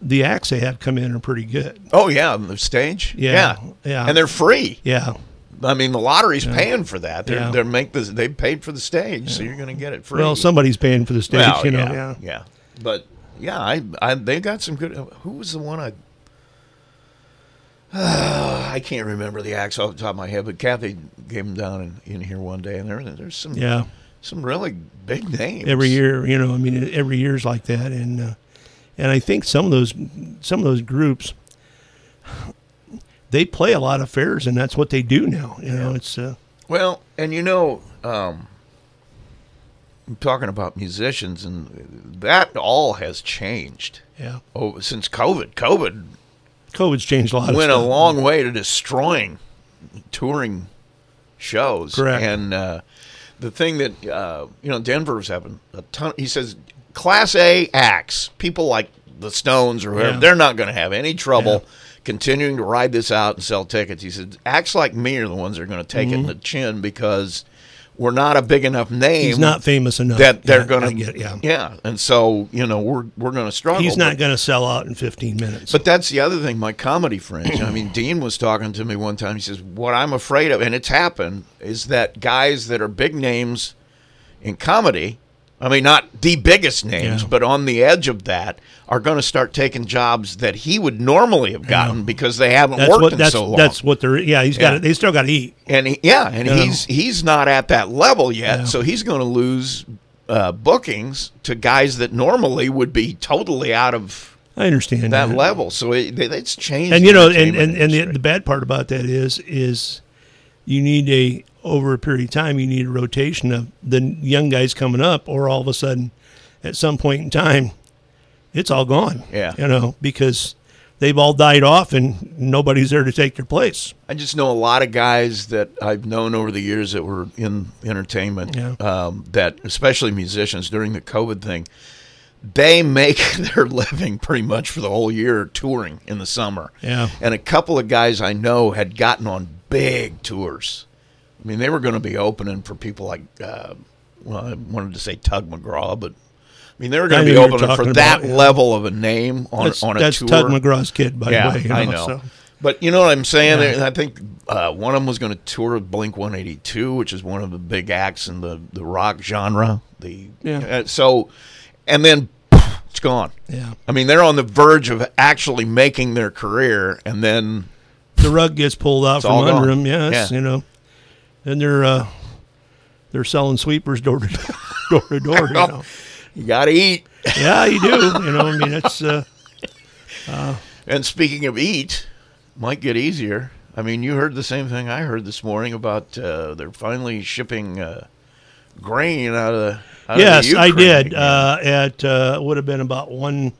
the acts they have come in are pretty good. Oh yeah, on the stage. Yeah, yeah. and they're free. Yeah, I mean, the lottery's Yeah. paying for that. They're Yeah. they're make this. They paid for the stage, so you're going to get it free. Well, somebody's paying for the stage, Well, you know. yeah, Yeah. yeah. But yeah, I, I they got some good. Who was the one I? <sighs> I can't remember the acts off the top of my head, but Kathy came down in, in here one day, and there there's some Yeah. some really big names every year. You know, I mean, every year's like that, and uh, and I think some of those some of those groups they play a lot of fairs, and that's what they do now. You know, it's uh, Well, and you know, um, I'm talking about musicians, and that all has changed. Yeah. Oh, since COVID, COVID COVID's changed a lot. went a long way to destroying touring shows. Correct. And uh, the thing that uh, you know, Denver's having a ton. He says, Class A acts, people like the Stones or whoever, Yeah. they're not going to have any trouble. Continuing to ride this out and sell tickets, he said, acts like me are the ones that are going to take it in Mhm. the chin because we're not a big enough name. He's not famous enough. that they're Yeah, gonna get yeah. yeah, and so you know we're we're going to struggle. He's not but- to sell out in 15 minutes. but that's the other thing, my comedy friends. I mean, <clears throat> Dean was talking to me one time. He says, What I'm afraid of, and it's happened, is that guys that are big names in comedy, I mean, not the biggest names, Yeah. but on the edge of that, are going to start taking jobs that he would normally have gotten because they haven't that's worked what in that's so long. that's what they're. Yeah, he's got. Yeah. They still got to eat. and he, yeah, and know? he's he's not at that level yet, Yeah. so he's going to lose uh, bookings to guys that normally would be totally out of I understand that that. level. So it, it's changed. and you know, and and, and the, the bad part about that is is you need a over a period of time you need a rotation of the young guys coming up, or all of a sudden, at some point in time, it's all gone. Yeah. you know, because they've all died off and nobody's there to take their place. I just know a lot of guys that I've known over the years that were in entertainment, Yeah. um, that especially musicians during the COVID thing, they make <laughs> their living pretty much for the whole year touring in the summer. Yeah. And a couple of guys I know had gotten on big tours. I mean, they were going to be opening for people like, uh, well, I wanted to say Tug McGraw, but I mean, they were going to be opening for that about, yeah. level of a name on, That's- on a that's tour. That's Tug McGraw's kid, by the way, you I know, so. But you know what I'm saying? Yeah. I think uh, one of them was going to tour with Blink 182, which is one of the big acts in the, the rock genre. The Yeah. uh, so, and then it's gone. Yeah. I mean, they're on the verge of actually making their career, and then the rug gets pulled out from under them. Yes, Yeah. you know, and they're uh, they're selling sweepers door to <laughs> door to door. You know, <laughs> you got to eat. yeah, you do. You know, I mean, it's uh, uh, And speaking of eat, might get easier. I mean, you heard the same thing I heard this morning about uh, they're finally shipping uh, grain out of the. Out yes, of the I did. Uh, at uh, would have been about one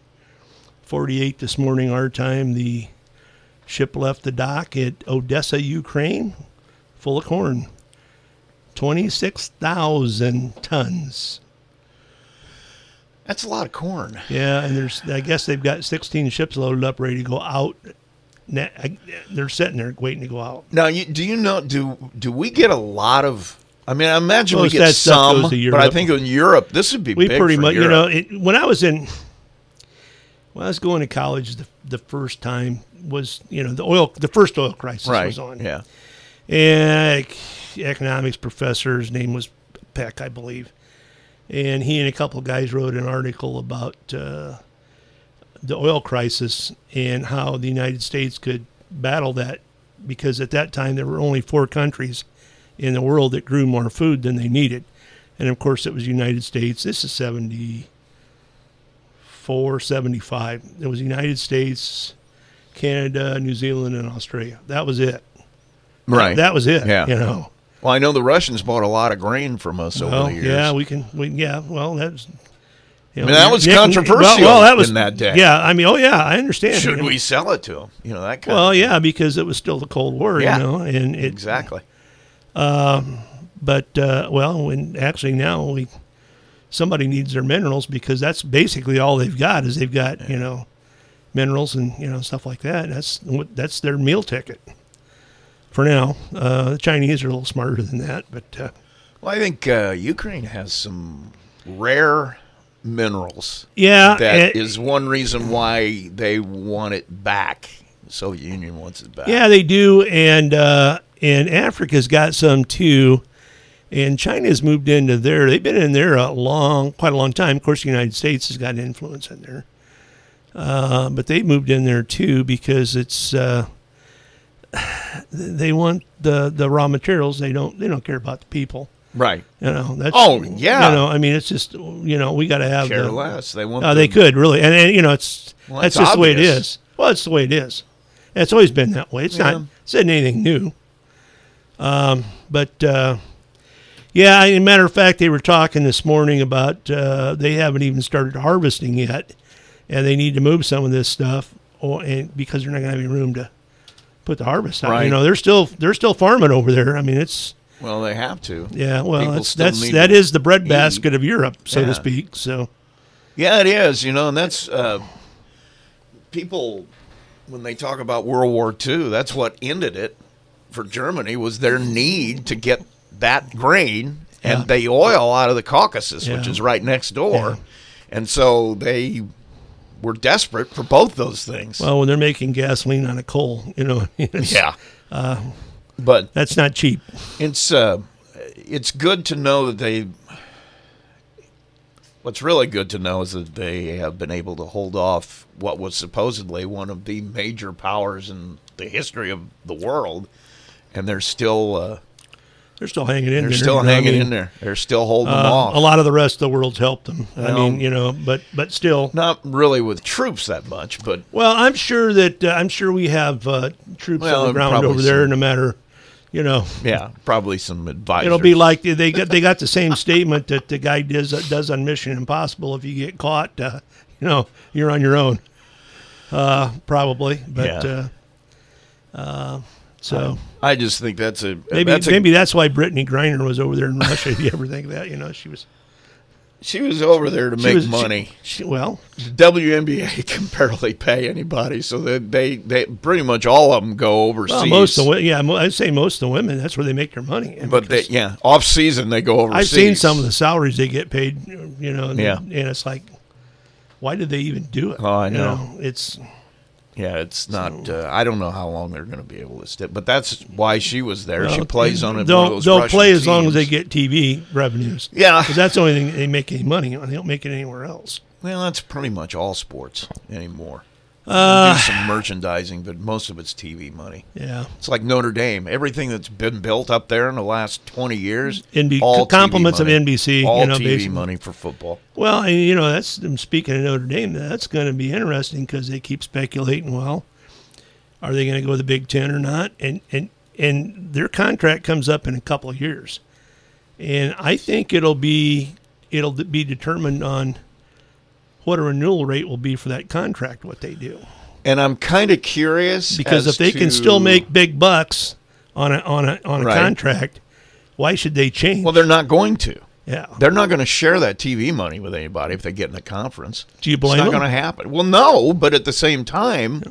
forty-eight this morning our time. The ship left the dock at Odessa, Ukraine, full of corn. Twenty-six thousand tons. That's a lot of corn. Yeah, and there's I guess they've got 16 ships loaded up, ready to go out. They're sitting there waiting to go out. Now, you, do you know? Do do we get a lot of? I mean, I imagine we get of that stuff some, but I think in Europe this would be We pretty much, you know, it, when I was in, when I was going to college, the, the first time was you know the oil, the first oil crisis right? was on. Yeah. and economics professor, his name was Peck, I believe, and he and a couple of guys wrote an article about uh, the oil crisis and how the United States could battle that because at that time there were only four countries in the world that grew more food than they needed, and of course it was the United States. This is seventy four, seventy five. It was the United States, Canada, New Zealand, and Australia. That was it. Right. That was it. Yeah. You know. Well, I know the Russians bought a lot of grain from us over Well, the years. yeah, we can. We, yeah, well, that's. you I mean, that was controversial Well, well, that was in that day. Yeah, I mean, oh yeah, I understand. Should know. we sell it to them? You know that kind Well, yeah, because it was still the Cold War, Yeah. you know, and it, exactly. Um, but uh, well, when actually now we somebody needs their minerals because that's basically all they've got is they've got you know minerals and you know stuff like that. That's that's their meal ticket for now. Uh, the Chinese are a little smarter than that, but uh, Well, I think uh, Ukraine has some rare minerals. Yeah, that it- is one reason why they want it back. The Soviet Union wants it back. Yeah, they do, and uh, and Africa's got some too, and China's moved into there. They've been in there a long, quite a long time. Of course, the United States has got influence in there, uh, but they moved in there too because it's uh, they want the the raw materials. They don't they don't care about the people. Right. You know. That's, Oh, yeah. You know. I mean, it's just you know we got to have Care the, less. They want Uh, they could really, and, and you know it's Well, that's that's just the way it is. Well, it's the way it is. It's always been that way. It's Yeah. not said anything new. Um, but uh, yeah, as a matter of fact, they were talking this morning about uh, they haven't even started harvesting yet, and they need to move some of this stuff, or, and because they're not going to have any room to put the harvest out. You know, they're still they're still farming over there. I mean, it's Well, they have to. yeah. Well, People that's that's that is the breadbasket of Europe, so Yeah. to speak. So Yeah, it is. You know, and that's uh, people when they talk about World War II. That's what ended it for Germany was their need to get that grain and Yeah. the oil out of the Caucasus, which is right next door, and so they were desperate for both those things. well, when they're making gasoline out of coal, you know, <laughs> yeah, uh, but that's not cheap. it's uh, it's good to know that they. What's really good to know is that they have been able to hold off what was supposedly one of the major powers in the history of the world, and they're still uh, They're still hanging in they're there. still you know, I hanging mean, in there. They're still holding them uh, off. A lot of the rest of the world's helped them. I mean, you know, but but still, not really with troops that much, but Well, I'm sure that uh, I'm sure we have uh, troops Well, on the ground over there. some- No matter, you know, yeah, probably some advice. it'll be like they- got they got the same statement that the guy does does on Mission Impossible. If you get caught, uh, you know, you're on your own. Uh, probably, but Yeah. uh, uh, so I just think that's a maybe that's a- maybe that's why Brittney Griner was over there in Russia. if <laughs> you ever think of that, you know, she was she was over there to she make was- money. she- well, the WNBA <laughs> can barely pay anybody, so they they, they pretty much all of them go overseas. well, most of the yeah, I'd say most of the women that's where they make their money. But they, yeah, off season they go overseas. I've seen some of the salaries they get paid, you know, and, Yeah. and it's like, why did they even do it? Oh, I You know. it's Yeah, it's not. Uh, I don't know how long they're going to be able to stay, but that's why she was there. she plays on it. They'll, one of those they'll Russian play as long as they get TV revenues. Yeah. because that's the only thing they make any money on. They don't make it anywhere else. Well, that's pretty much all sports anymore. Uh, do some merchandising, but most of it's TV money. Yeah. it's like Notre Dame. Everything that's been built up there in the last twenty years, NB all compliments of. NBC, you all know, TV basically. money for football. Well, and, you know, that's speaking of Notre Dame. That's going to be interesting because they keep speculating. Well, are they going to go with the Big Ten or not? And and and their contract comes up in a couple of years, and I think it'll be it'll be determined on what a renewal rate will be for that contract. What they do, And I'm kind of curious because if they can still make big bucks on a on a on a Right. contract, why should they change? well, they're not going to. Yeah. They're not going to share that TV money with anybody if they get in a conference. Do you blame It's not going to happen. Well, no, but at the same time,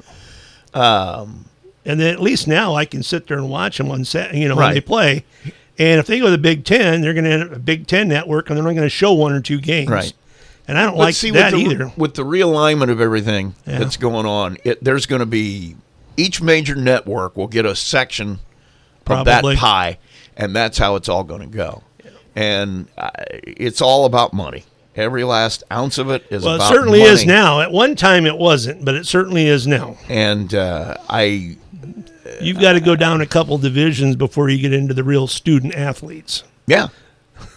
um, And then at least now I can sit there and watch them on set, you know, when they play. And if they go to the Big Ten, they're going to a Big Ten network, and they're not going to show one or two games. Right. And I don't But like see, that with the, either. With the realignment of everything Yeah. that's going on, it, there's going to be each major network will get a section of that pie, and that's how it's all going to go. And uh, it's all about money. Every last ounce of it is about money. Well, it certainly is now. At one time it wasn't, but it certainly is now. And uh, I, You've got to go down a couple divisions before you get into the real student athletes. yeah,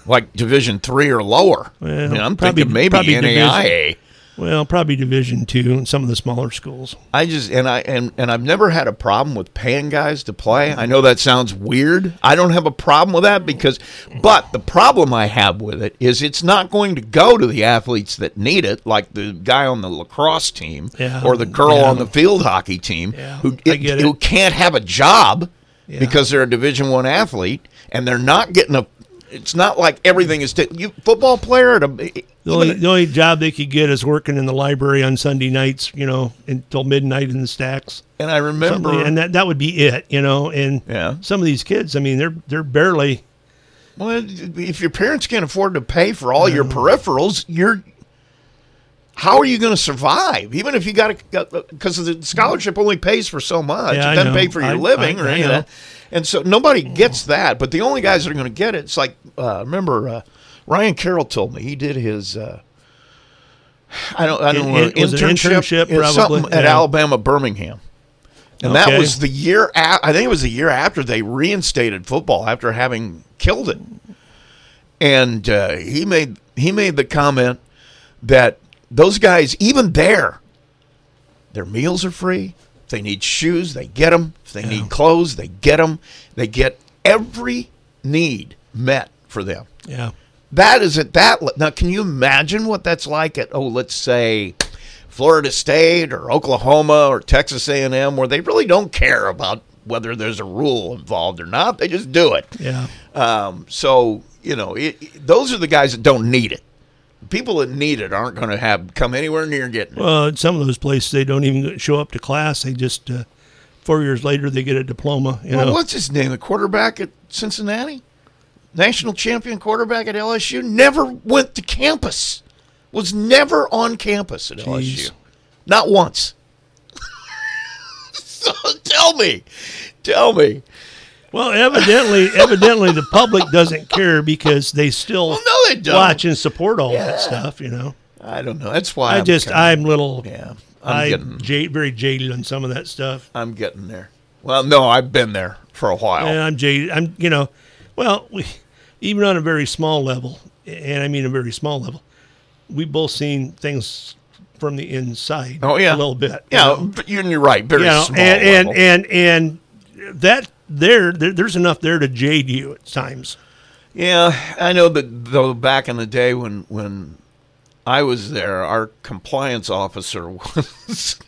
like Division three or lower. Well, I mean, I'm probably- thinking maybe probably NAIA. division- Well, probably Division two and some of the smaller schools. I just and I and, and I've never had a problem with paying guys to play. I know that sounds weird. I don't have a problem with that because but the problem I have with it is it's not going to go to the athletes that need it, like the guy on the lacrosse team Yeah. or the girl Yeah. on the field hockey team who I get it. who can't have a job Yeah. because they're a division 1 athlete and they're not getting a it's not like everything is t- you football player at a The only, the only job they could get is working in the library on Sunday nights, you know, until midnight in the stacks. And I remember- Something- and that that would be it, you know. And Yeah. some of these kids, I mean, they're they're barely. Well, if your parents can't afford to pay for all your peripherals, you're how are you going to survive? Even if you got to, because the scholarship only pays for so much. Yeah, it doesn't pay for your I- living I- or I any of know. that. And so nobody gets that. But the only guys that are going to get it, it's like uh, remember uh, Ryan Carroll told me he did his. Uh, I don't. I don't It- know. it internship, It something probably, at. Alabama Birmingham. And that was the year. A- I think it was the year after they reinstated football after having killed it. And uh, he made he made the comment that those guys, even there, their meals are free. If they need shoes, they get them. If they need clothes, they get them. They get every need met for them. Yeah. That isn't that. Now, can you imagine what that's like at oh, let's say Florida State or Oklahoma or Texas A&M, where they really don't care about whether there's a rule involved or not. They just do it. Yeah. Um, so you know, it- those are the guys that don't need it. People that need it aren't going to have come anywhere near getting it. Well, in some of those places, they don't even show up to class. They just uh, four years later they get a diploma. You well, know. what's his name? The quarterback at Cincinnati, national champion quarterback at LSU, never went to campus. Was never on campus at LSU, not once. <laughs> so tell me, tell me. Well, evidently, evidently, the public doesn't care because they still no, they don't. watch and support all that stuff. You know. I don't know. That's why I I'm just kinda- I'm little. Yeah, I'm I'm getting- very jaded on some of that stuff. I'm getting there. Well, no, I've been there for a while. And I'm jaded. I'm you know, well, we, even on a very small level, and I mean a very small level, we've both seen things from the inside. Oh yeah, a little bit. you Yeah, know. but you're, you're right. Very You know, small and, and and and that there, there there's enough there to jade you at times. Yeah, I know that though back in the day when when I was there, our compliance officer <laughs> was.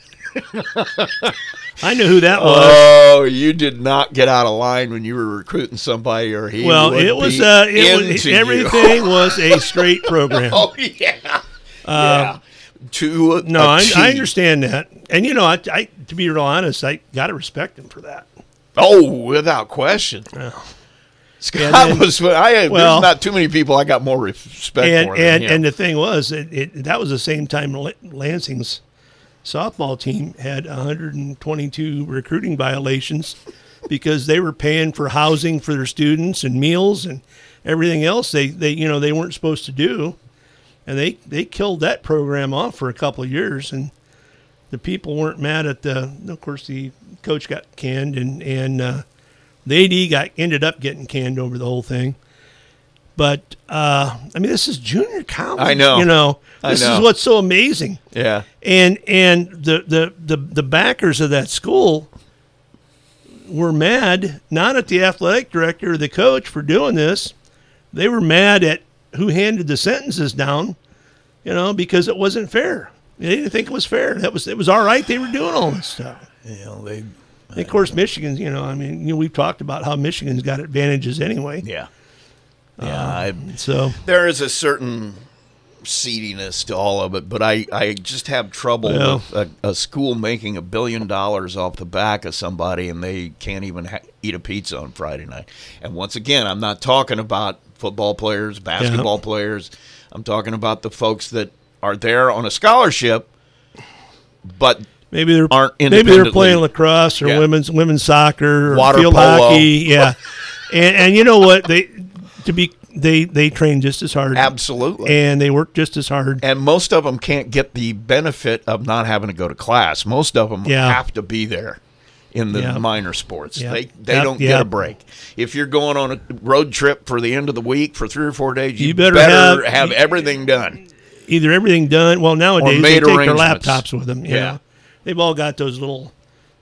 I knew who that was. Oh, you did not get out of line when you were recruiting somebody, or he. well, it was uh, it was everything <laughs> was a straight program. oh yeah, Uh, to a, No, I. I understand that, and you know, I, I to be real honest, I got to respect him for that. Oh, without question. Scott And then- was. I well- there's not too many people I got more respect and for. and and the thing was, it, it that was the same time Lansing's softball team had 122 recruiting violations because they were paying for housing for their students and meals and everything else they they you know they weren't supposed to do, and they they killed that program off for a couple of years and. The people weren't mad at the. Of course, the coach got canned, and and uh, the AD got ended up getting canned over the whole thing. But uh, I mean, this is junior college. I know. You know, this know. is what's so amazing. Yeah. And and the the the the backers of that school were mad not at the athletic director or the coach for doing this. They were mad at who handed the sentences down. You know, because it wasn't fair. They didn't think it was fair. That was it was all right. They were doing all this stuff. You know, they. And of course, Michigan's. You know, I mean, you know, we've talked about how Michigan's got advantages anyway. Yeah. Um, yeah. I, so there is a certain seediness to all of it, but I, I just have trouble Well- with a, a school making a billion dollars off the back of somebody and they can't even ha- eat a pizza on Friday night. And once again, I'm not talking about football players, basketball players. I'm talking about the folks that are there on a scholarship, but Maybe they're aren't maybe they're playing lacrosse or Yeah. women's women's soccer or Water field polo. hockey. <laughs> Yeah, and and you know what they to be they they train just as hard. Absolutely. and they work just as hard. And most of them can't get the benefit of not having to go to class. Most of them Yeah. have to be there in the Yeah. minor sports. Yeah. They they don't get a break. If you're going on a road trip for the end of the week for three or four days, you, You better have, have- everything done. Either everything done. Well, nowadays they take their laptops with them. Yeah. know? They've all got those little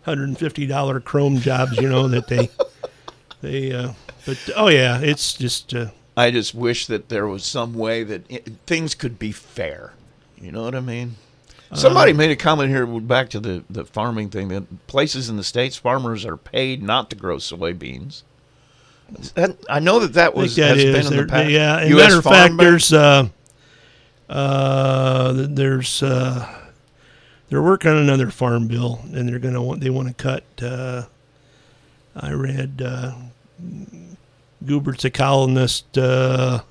hundred and fifty dollar Chrome jobs. You know that they <laughs> they. Uh, but oh yeah, it's just. Uh, I just wish that there was some way that it, things could be fair. You know what I mean? Somebody Uh, made a comment here back to the, the farming thing that places in the states farmers are paid not to grow soybeans. That, I know that that was that has is. been in the past. Yeah, US matter of fact, Bank? there's uh, uh, there's uh, they're working on another farm bill, and they're gonna want they want to cut. Uh, I read uh, Gubert's a columnist uh,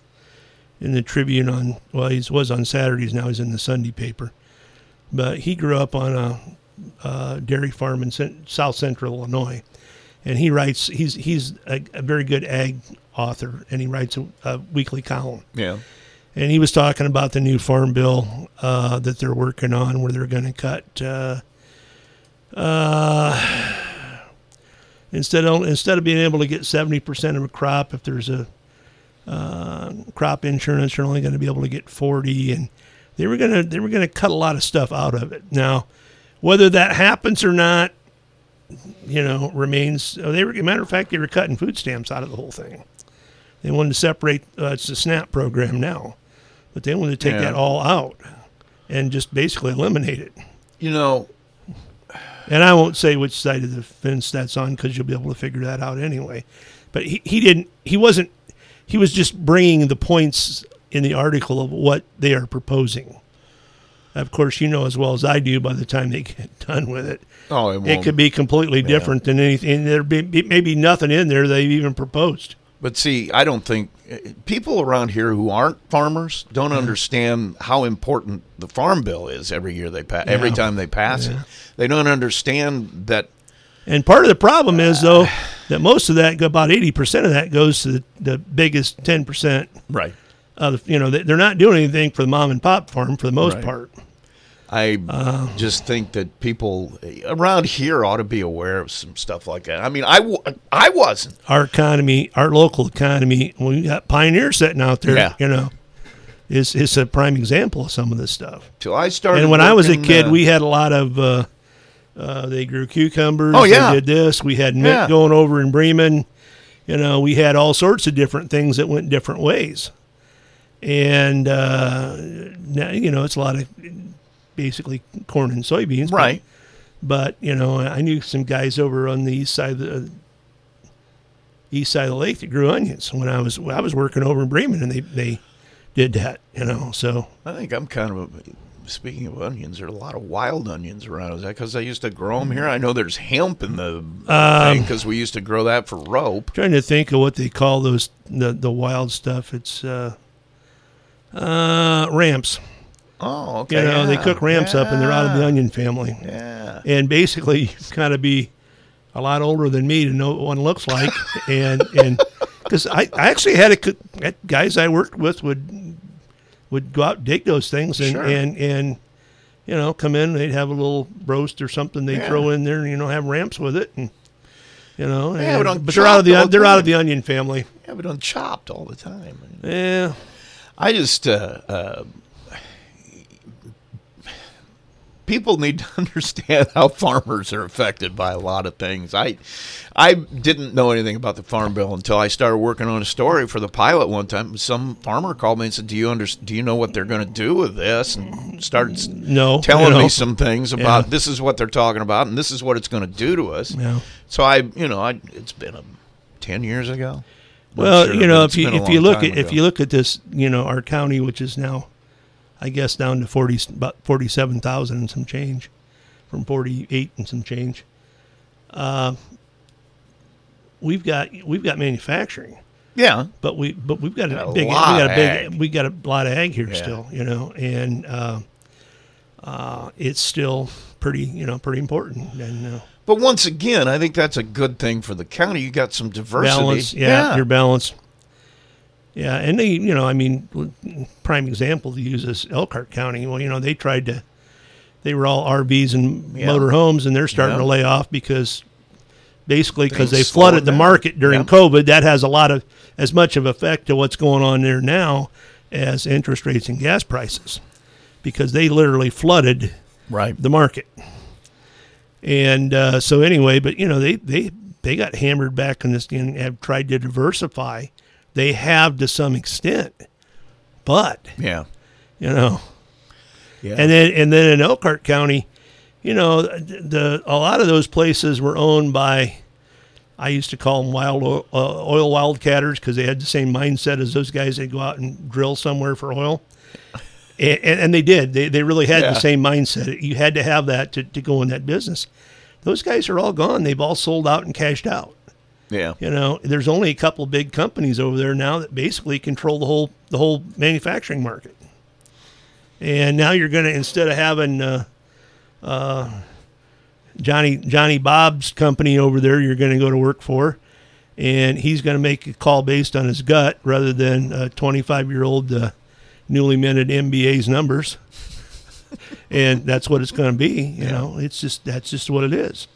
in the Tribune on well, he was on Saturdays now. He's in the Sunday paper, but he grew up on a, uh dairy farm in South Central Illinois and he writes. He's he's a, a very good ag author, and he writes a, a weekly column. Yeah. And he was talking about the new farm bill uh, that they're working on, where they're going to cut. Uh, uh, instead of instead of being able to get seventy percent of a crop, if there's a uh, crop insurance, you're only going to be able to get forty, and they were gonna they were gonna cut a lot of stuff out of it. Now, whether that happens or not, you know, remains. oh, They were, matter of fact, they were cutting food stamps out of the whole thing. They wanted to separate. Uh, it's the SNAP program now, but they wanted to take Yeah. that all out and just basically eliminate it. You know, And I won't say which side of the fence that's on because you'll be able to figure that out anyway. But he, he didn't. He wasn't. He was just bringing the points in the article of what they are proposing. Of course, you know as well as I do. By the time they <laughs> get done with it, Oh, it it could be completely Yeah. different than anything. There be maybe nothing in there they've even proposed. But see, I don't think people around here who aren't farmers don't understand how important the farm bill is every year they pass. Every time they pass it, they don't understand that. And part of the problem is uh, though that most of that, about eighty percent of that, goes to the, the biggest ten percent. Right. Of you know they- they're not doing anything for the mom and pop farm for the most Right. part. I Uh. just think that people around here ought to be aware of some stuff like that. I mean, I, w- I wasn't. Our economy, our local economy, we got pioneers sitting out there. Yeah. You know, is is a prime example of some of this stuff. Till I started. and when I was a kid, uh, we had a lot of. Uh, uh, they grew cucumbers. Oh, yeah. They did this. We had mint Yeah. going over in Bremen. You know, we had all sorts of different things that went different ways. And uh, now, you know, it's a lot of basically corn and soybeans. Right. But, you know, I knew some guys over on the east side of the east side of the lake that grew onions when I was I was working over in Bremen, and they they did that. You know, so I think I'm kind of. A, speaking of onions, there are a lot of wild onions around. Is that because I used to grow them here? I know there's hemp in the Um, because we used to grow that for rope. trying to think of what they call those the the wild stuff. It's uh, uh, ramps. Oh, okay. You know, they cook ramps up, and they're out of the onion family. Yeah. And basically, you've got to be a lot older than me to know what one looks like, <laughs> and and because I, I actually had a guys I worked with would would go out and dig those things and Sure. and and you know come in they'd have a little roast or something they Yeah. throw in there and you know have ramps with it and you know it and- on but they're out of the they're out of the onion family Yeah, but on chopped all the time. yeah I just uh, uh, people need to <laughs> understand how farmers are affected by a lot of things. I I didn't know anything about the farm bill until I started working on a story for the pilot one time. Some farmer called me and said, "Do you under, Do you know what they're going to do with this?" And started No, telling me some things about Yeah. this is what they're talking about and this is what it's going to do to us. Yeah. So I, you know, I it's been a, ten years ago. Well, sure, you know, if you if you look at if you look at this, you know, our county, which is now, I guess, down to forty about forty seven thousand and some change, from forty eight and some change. Uh, we've got we've got manufacturing, yeah, but we but we've got a, Got a big we lot got of a big we got a lot of ag here Yeah. still, you know, and uh, uh, it's still pretty you know pretty important and. Uh, But once again, I think that's a good thing for the county. You got some diversity. balance. Yeah, your balance. Yeah, and they, you know, I mean, prime example to use is Elkhart County. Well, you know, they tried to, they were all RVs and motor homes, and they're starting to lay off because, basically, because they flooded the down. market during. COVID. That has a lot of as much of effect to what's going on there now as interest rates and gas prices, because they literally flooded right the market. And uh, so anyway, but you know they they they got hammered back on this and have tried to diversify. They have to some extent, but Yeah. you know, Yeah. and then and then in Elkhart County, you know, the, the a lot of those places were owned by. I used to call them wild oil, uh, oil wildcatters because they had the same mindset as those guys that go out and drill somewhere for oil. And, and, and they did. They, they really had Yeah. the same mindset. You had to have that to, to go in that business. Those guys are all gone. They've all sold out and cashed out. Yeah. You know, there's only a couple big companies over there now that basically control the whole the whole manufacturing market. And now you're going to instead of having uh, uh, Johnny Johnny Bob's company over there, you're going to go to work for, and he's going to make a call based on his gut rather than a 25 year old uh, newly minted MBA's numbers. <laughs> and that's what it's going to be. You know, it's just that's just what it is.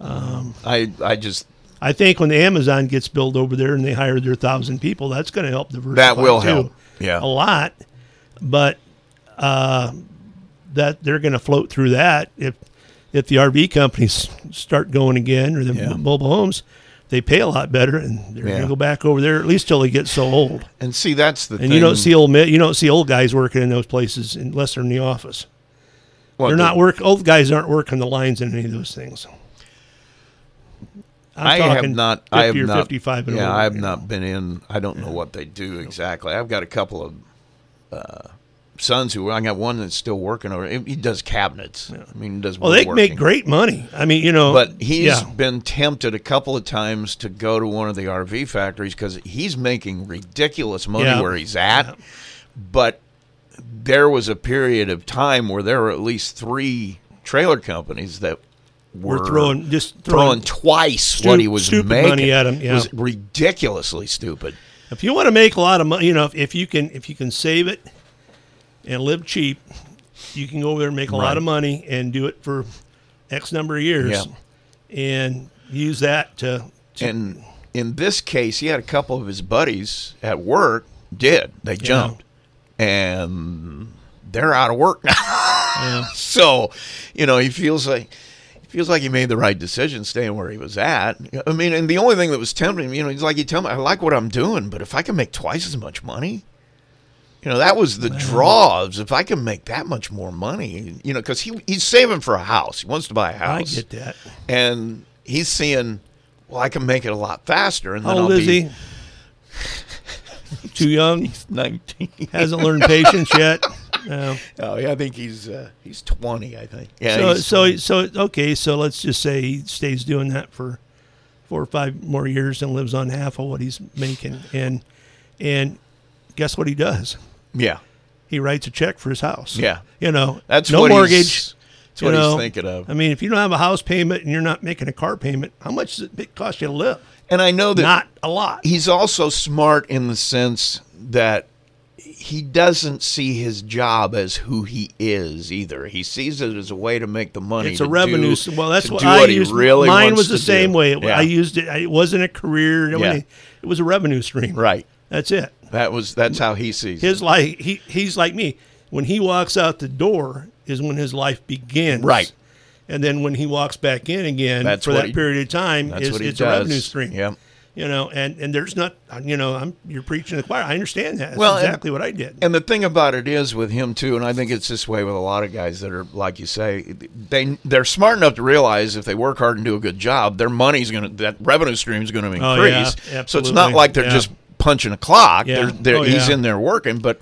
Um, I I just I think when Amazon gets built over there and they hire their thousand people, that's going to help diversify. That will too, help. Yeah. a lot. But uh, that they're going to float through that if if the RV companies start going again or the Yeah. mobile homes, they pay a lot better, and they're Yeah. gonna go back over there at least till they get so old. And see, that's the And thing. you don't see old you don't see old guys working in those places unless they're in the office. Well, they're the- not work. Old guys aren't working the lines in any of those things. I'm I have not. I have or not. 55 and yeah, over, I have not been in. I don't know what they do exactly. I've got a couple of uh, sons who. I got one that's still working. Or he does cabinets. I mean, he does. Well, they make great money. I mean, you know, But he's yeah. been tempted a couple of times to go to one of the RV factories because he's making ridiculous money Yeah. where he's at. But there was a period of time where there were at least three trailer companies that were We're throwing just throwing, throwing twice stu- what he was stupid making. money at him, It was ridiculously stupid. If you want to make a lot of money, you know, if, if you can if you can save it and live cheap, you can go over there and make a Right. lot of money and do it for X number of years, Yeah. and use that to. And in this case, he had a couple of his buddies at work did. They jumped. And they're out of work now. <laughs> so, you know, he feels like feels like he made the right decision staying where he was at. I mean, and the only thing that was tempting you know, he's like, you tell me, I like what I'm doing, but if I can make twice as much money, you know, that was the draw. Is if I can make that much more money, you know, because he he's saving for a house. He wants to buy a house. I get that. And he's seeing, well, I can make it a lot faster. And How then old I'll is be, he? <laughs> Too young. He's nineteen. Hasn't learned patience yet. <laughs> No. Oh, yeah, I think he's uh, he's twenty. I think. Yeah. so so 20. so okay. So let's just say he stays doing that for four or five more years and lives on half of what he's making, and and guess what he does? yeah. He writes a check for his house. Yeah. you know That's no what he's- mortgage. that's you what he's know. thinking of. I mean, if you don't have a house payment and you're not making a car payment, how much does it cost you to live? And I know that Not a lot. He's also smart in the sense that he doesn't see his job as who he is either. He sees it as a way to make the money. It's a revenue. do- well, that's what I what used. really Mine was the same do. way. It- Yeah. I used it. It wasn't a career. It, Yeah. wasn't- it was a revenue stream. Right. That's it. That was that's how he sees His it. life. He he's like me. When he walks out the door is when his life begins. Right. And then when he walks back in again That's for that he- period of time, is it's a does. revenue stream. Yep. You know, and and there's not. You know, I'm you're preaching to the choir. I understand that. That's Well, and- exactly what I did. And the thing about it is with him too, and I think it's this way with a lot of guys that are like you say, they they're smart enough to realize if they work hard and do a good job, their money's going to that revenue stream is going to increase. Oh, yeah, so it's not like they're Yeah. just punching a clock. Yeah. They're, they're, Oh, he's in there working, but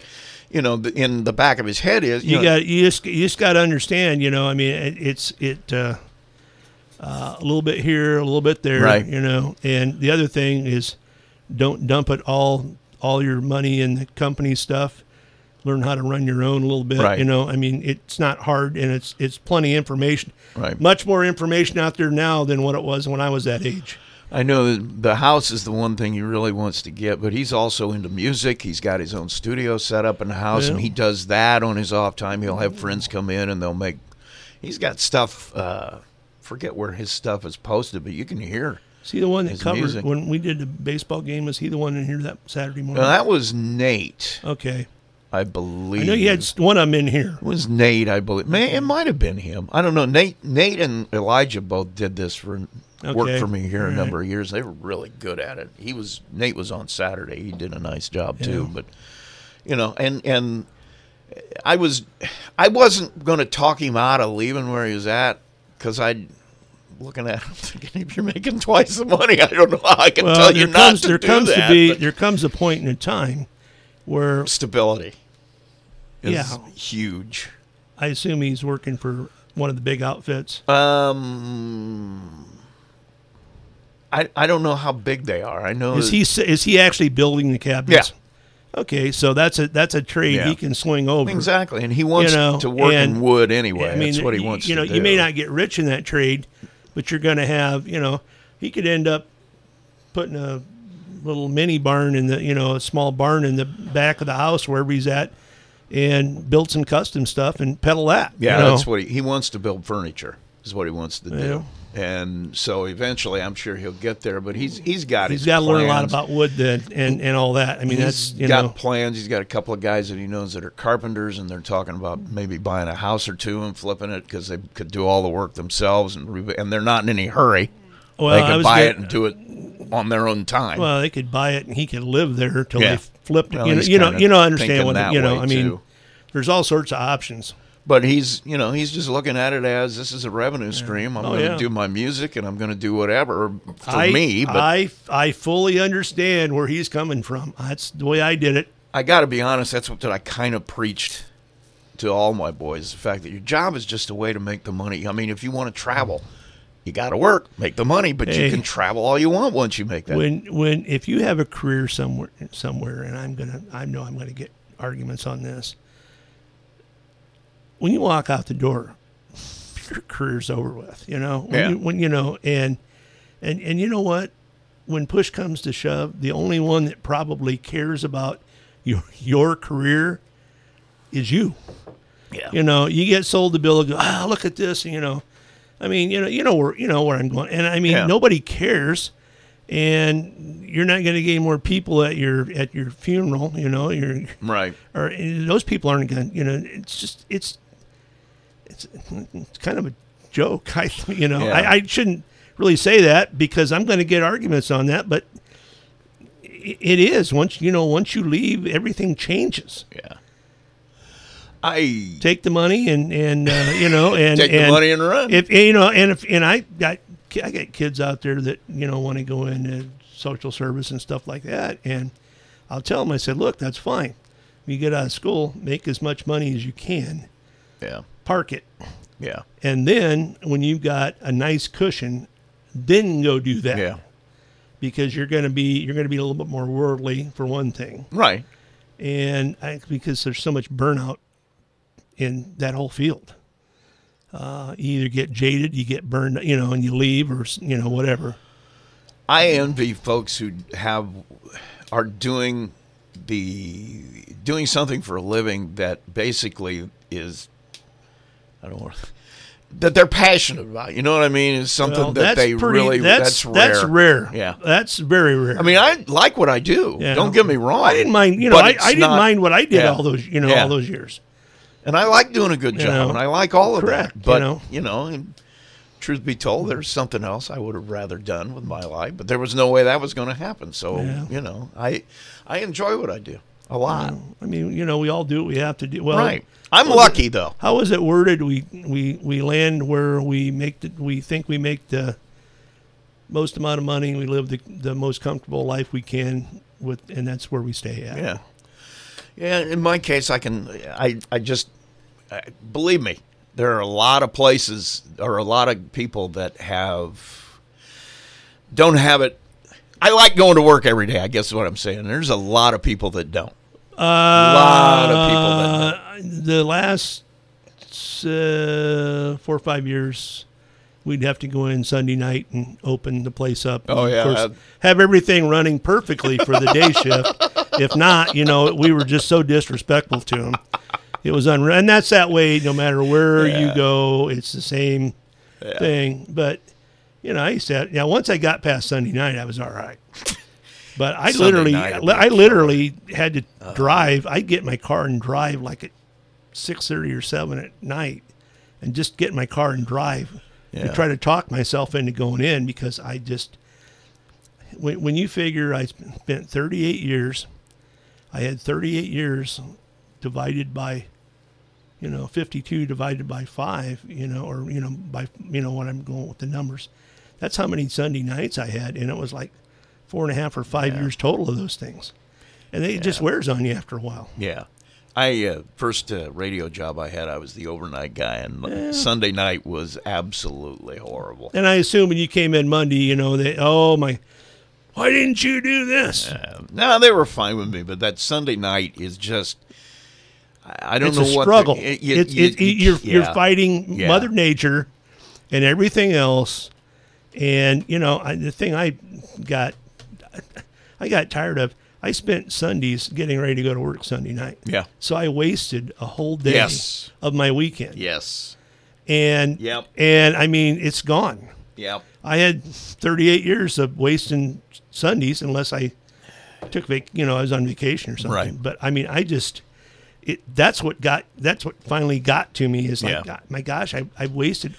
you know, in the back of his head is you, you know, got you just you just got to understand. You know, I mean, it, it's it uh, uh, a little bit here, a little bit there. Right. You know, and the other thing is, don't dump it all all your money in the company stuff. Learn how to run your own a little bit. Right. You know, I mean, it's not hard, and it's it's plenty information. Right. Much more information out there now than what it was when I was that age. I know the house is the one thing he really wants to get, but he's also into music. He's got his own studio set up in the house, and he does that on his off time. He'll have friends come in, and they'll make. He's got stuff. Uh, forget where his stuff is posted, but you can hear. Is he the one that covered music. when we did the baseball game? Was he the one in here that Saturday morning? Well, that was Nate, okay. I believe. I know you had one of them in here. It was Nate, I believe. Man, it might have been him. I don't know. Nate, Nate, and Elijah both did this for worked Okay. for me here a number right. of years. They were really good at it. He was Nate was on Saturday. He did a nice job too. But you know, and and I was I wasn't going to talk him out of leaving where he was at because I. Looking at him, <laughs> thinking if you're making twice the money, I don't know how I can well, tell you comes not to there do comes that. to be there comes a point in a time where stability is Yeah. huge. I assume he's working for one of the big outfits. Um, I I don't know how big they are. I know Is that- he is he actually building the cabinets? Yeah. Okay, so that's a that's a trade Yeah. he can swing over. exactly, and he wants You know, to work in wood anyway. I mean, That's what he wants. You know, you may not get rich in that trade, but you're going to have. You know, he could end up putting a little mini barn in the you know a small barn in the back of the house wherever he's at, and build some custom stuff and peddle that. Yeah, you know? that's what he he wants to build furniture. Is what he wants to do. And so eventually, I'm sure he'll get there. But he's he's got He's got to learn a lot about wood then, and and all that. I mean, He's that's you got know, plans. He's got a couple of guys that he knows that are carpenters, and they're talking about maybe buying a house or two and flipping it because they could do all the work themselves, and and they're not in any hurry. Well, they I could buy it and do it on their own time. well, they could buy it and he could live there till Yeah. they flipped it. Well, you know, you know, you know, understand what you know. I mean, too. there's all sorts of options. But he's, you know, he's just looking at it as this is a revenue stream. I'm Oh, going to yeah. do my music and I'm going to do whatever for I, me. But I I fully understand where he's coming from. That's the way I did it. I got to be honest, that's what I kind of preached to all my boys. The fact that your job is just a way to make the money. I mean, if you want to travel, you got to work, make the money, but Hey. you can travel all you want once you make that. When when if you have a career somewhere somewhere, and I'm gonna I know I'm gonna get arguments on this. When you walk out the door, your career's over with. You know when, Yeah. you, when you know and and and you know what, when push comes to shove, the only one that probably cares about your your career is you. Yeah. You know, you get sold the bill. Go, ah, look at this. You know, I mean, you know, you know where you know where I'm going, and I mean, Yeah. nobody cares, and you're not going to get any more people at your at your funeral. You know, you're Right. or those people aren't going. to You know, it's just it's it's, it's kind of a joke. <laughs> I you know, Yeah. I, I shouldn't really say that because I'm going to get arguments on that, but it, is once you know once you leave, everything changes. Yeah. I take the money and and uh, you know <laughs> and Take the and money and run. If you know, and if and I got I got kids out there that you know want to go into social service and stuff like that, and I'll tell them I said, look, that's fine. When you get out of school, make as much money as you can. Yeah. Park it. Yeah. And then when you've got a nice cushion, then go do that. Yeah. Because you're going to be you're going to be a little bit more worldly for one thing. Right. And I, because there's so much burnout in that whole field. Uh, you either get jaded, you get burned, you know, and you leave, or you know, whatever. I envy folks who have are doing the doing something for a living that basically is I don't want that they're passionate about. You know what I mean? Is something Well, that they pretty- really that's- that's rare. that's rare. Yeah. That's very rare. I mean, I like what I do. Yeah. Don't get me wrong. I didn't mind, you know, I, I didn't not- mind what I did Yeah. all those, you know, Yeah. all those years. And I like doing a good You job, know, and I like all of correct, that. you But know. you know, and truth be told, there's something else I would have rather done with my life, but there was no way that was going to happen. So Yeah. you know, I I enjoy what I do a lot. Mm. I mean, you know, we all do what we have to do. Well, Right. I'm was lucky, though. How is it worded? We we we land where we make the we think we make the most amount of money. We live the the most comfortable life we can with, and that's where we stay at. Yeah. Yeah, in my case, I can. I I just I, believe me. There are a lot of places or a lot of people that have don't have it. I like going to work every day. I guess is what I'm saying. There's a lot of people that don't. Uh, a lot of people that Uh, the last uh, four or five years, we'd have to go in Sunday night and open the place up. Oh, yeah, of course, have everything running perfectly for the day <laughs> shift. If not, you know, we were just so disrespectful to them. It was unreal, and that's that way. No matter where you go, it's the same Yeah. thing. But you know, I used to. Yeah, once I got past Sunday night, I was all right. But I Sunday literally, night would be I literally had to Uh-huh. drive. I'd get my car and drive like at six thirty or seven at night, and just get in my car and drive, Yeah. and try to talk myself into going in because I just. When, when you figure I spent 38 years, I had 38 years divided by, you know, 52 divided by five, you know, or, you know, by, you know, when I'm going with the numbers. That's how many Sunday nights I had. And it was like four and a half or five Yeah. years total of those things. And it just wears on you after a while. Yeah. I uh, first uh, radio job I had, I was the overnight guy, and Sunday night was absolutely horrible. And I assume when you came in Monday, you know, that, oh my, why didn't you do this? No, they were fine with me, but that Sunday night is just. I I don't it's know a what struggle. The, it- you- it's you- it, you- you're you're fighting Yeah. Mother Nature and everything else, and you know I, the thing I got I got tired of. I spent Sundays getting ready to go to work Sunday night. Yeah. So I wasted a whole day Yes. of my weekend. Yes. And Yep. and I mean it's gone. Yep. I had 38 years of wasting Sundays unless I took vac, you know, I was on vacation or something. Right. But I mean, I just it that's what got that's what finally got to me is like, Yeah. My gosh, I I wasted.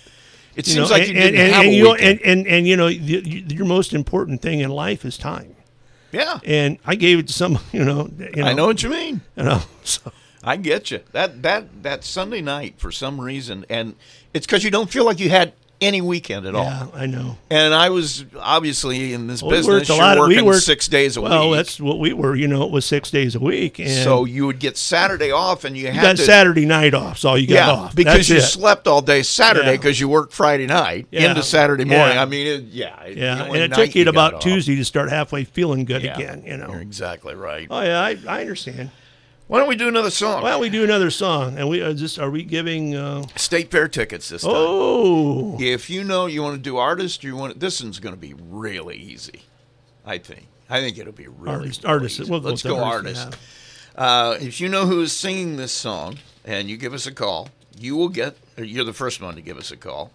It you seems know, like you and, didn't and, have and, a you and, and and you know the, your most important thing in life is time. Yeah. And I gave it to some, <laughs> you know, you know I know what you mean. You know, <laughs> so I get you. That that that Sunday night for some reason, and it's because you don't feel like you had any weekend at yeah, all. I know. And I was obviously in this Well, we business. worked a lot of- we working worked- six days a well, week. Well, that's what we were. You know, it was six days a week, and so you would get Saturday off, and you, you had to Saturday night off. So you got yeah, off because That's you it. slept all day Saturday Yeah. because you worked Friday night Yeah. into Saturday morning. Yeah. I mean, it, yeah, Yeah, and it took you about. Tuesday to start halfway feeling good Yeah. again. You know. You're exactly right. Oh yeah, I, I understand. Why don't we do another song? Why don't we do another song? And we are just are we giving? Uh, State fair tickets this time. oh, If you know you want to do artist, you want this one's going to be really easy. I think. I think it'll be really Artist- really artist. easy. We'll go Let's go artist, artist. Uh, if you know who is singing this song, and you give us a call, you will get. You're the first one to give us a call.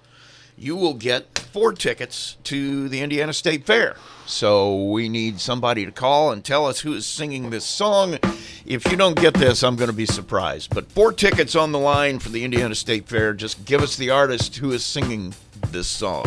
You will get four tickets to the Indiana State Fair. So we need somebody to call and tell us who is singing this song. If you don't get this, I'm going to be surprised. But four tickets on the line for the Indiana State Fair. Just give us the artist who is singing this song.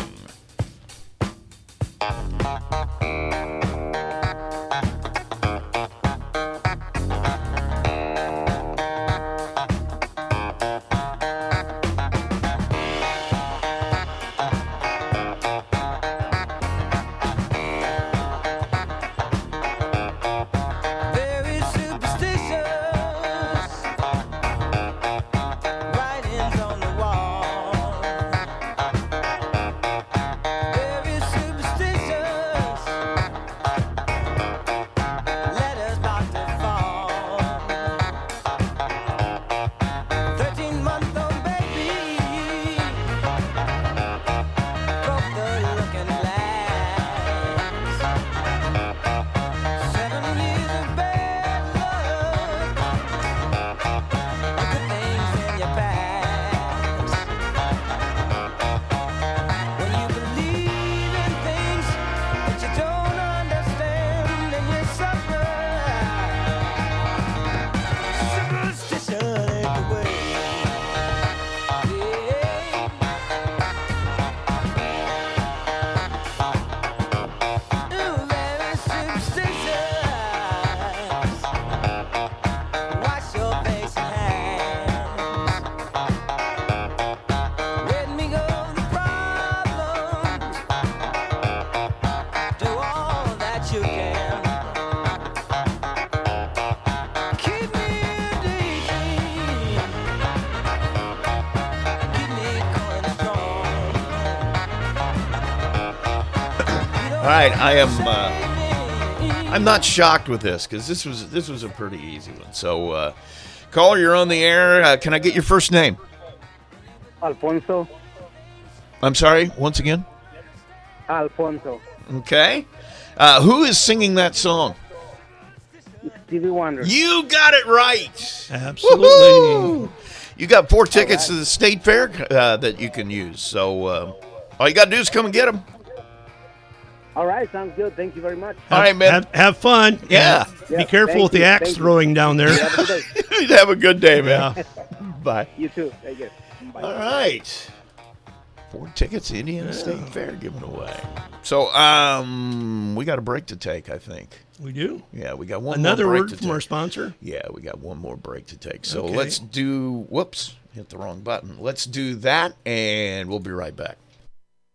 I am. Uh, I'm not shocked with this because this was this was a pretty easy one. So, uh, caller, you're on the air. Uh, can I get your first name? Alfonso. I'm sorry. Once again. Alfonso. Okay. Uh, who is singing that song? Stevie Wonder. You got it right. Absolutely. Woohoo! You got four tickets to the state fair uh, that you can use. So uh, all you got to do is come and get them. All right, sounds good. Thank you very much. All right, man. Have, have fun. Yeah. Be Yeah, careful thank with the axe thank you. throwing down there. Have a good day. <laughs> Have a good day, man. Yeah. <laughs> Bye. You too. Thank you. Bye. All right. Four tickets to Indiana State Fair given away. So um, we got a break to take, I think. We do. Yeah, we got one Another more break word to from take. our sponsor. Yeah, we got one more break to take. So Okay. let's do. Whoops, hit the wrong button. Let's do that, and we'll be right back.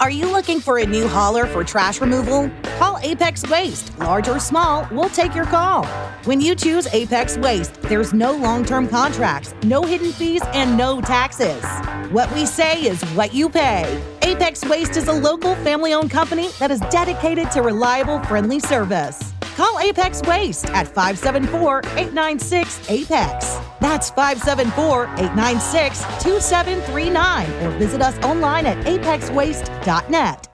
Are you looking for a new hauler for trash removal? Call Apex Waste. Large or small, we'll take your call. When you choose Apex Waste, there's no long term contracts, no hidden fees, and no taxes. What we say is what you pay. Apex Waste is a local family owned company that is dedicated to reliable, friendly service. Call Apex Waste at 574 896 Apex. That's 574 896 2739 or visit us online at apexwaste.net.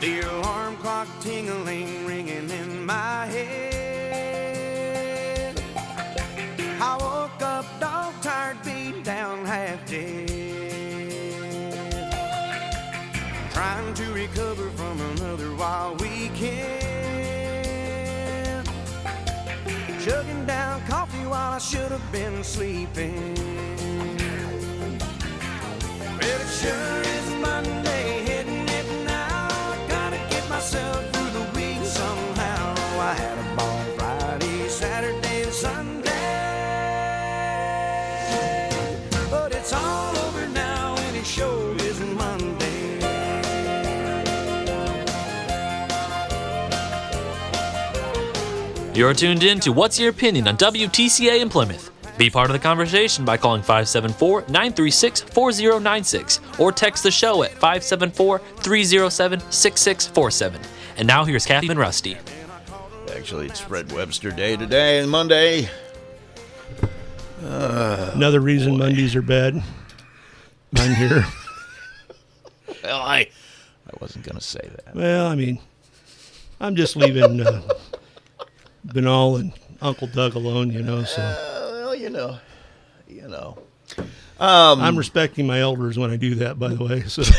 The alarm clock tingling, ringing in my head. Tired, beat down, half dead. Trying to recover from another wild weekend. Chugging down coffee while I should have been sleeping. Well, it sure is Monday, You're tuned in to What's Your Opinion on WTCA in Plymouth. Be part of the conversation by calling 574 936 4096 or text the show at 574 307 6647. And now here's Kathy and Rusty. Actually, it's Fred Webster Day today and Monday. Uh, Another reason Mondays are bad. I'm here. <laughs> well, I, I wasn't going to say that. Well, I mean, I'm just leaving uh, Benal and Uncle Doug alone, you know. So well, you know, you know. Um, I'm respecting my elders when I do that. By the way, so <laughs>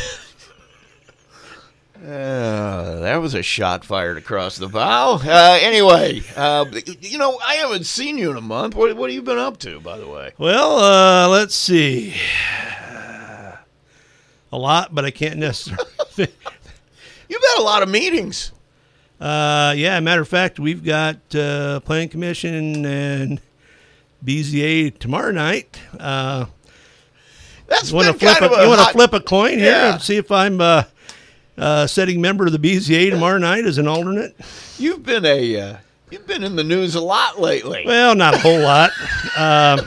Uh, that was a shot fired across the bow. Uh, anyway, uh, you know, I haven't seen you in a month. What, what have you been up to, by the way? well, uh, let's see. A lot, but I can't necessarily. <laughs> You've had a lot of meetings. Uh, yeah, matter of fact, we've got uh, Planning Commission and BZA tomorrow night. Uh, That's you want to been flip kind a, of a you want to flip a coin here Yeah. and see if I'm uh, uh, setting member of the BZA tomorrow night as an alternate. You've been a uh, you've been in the news a lot lately. Well, not a whole lot. Um,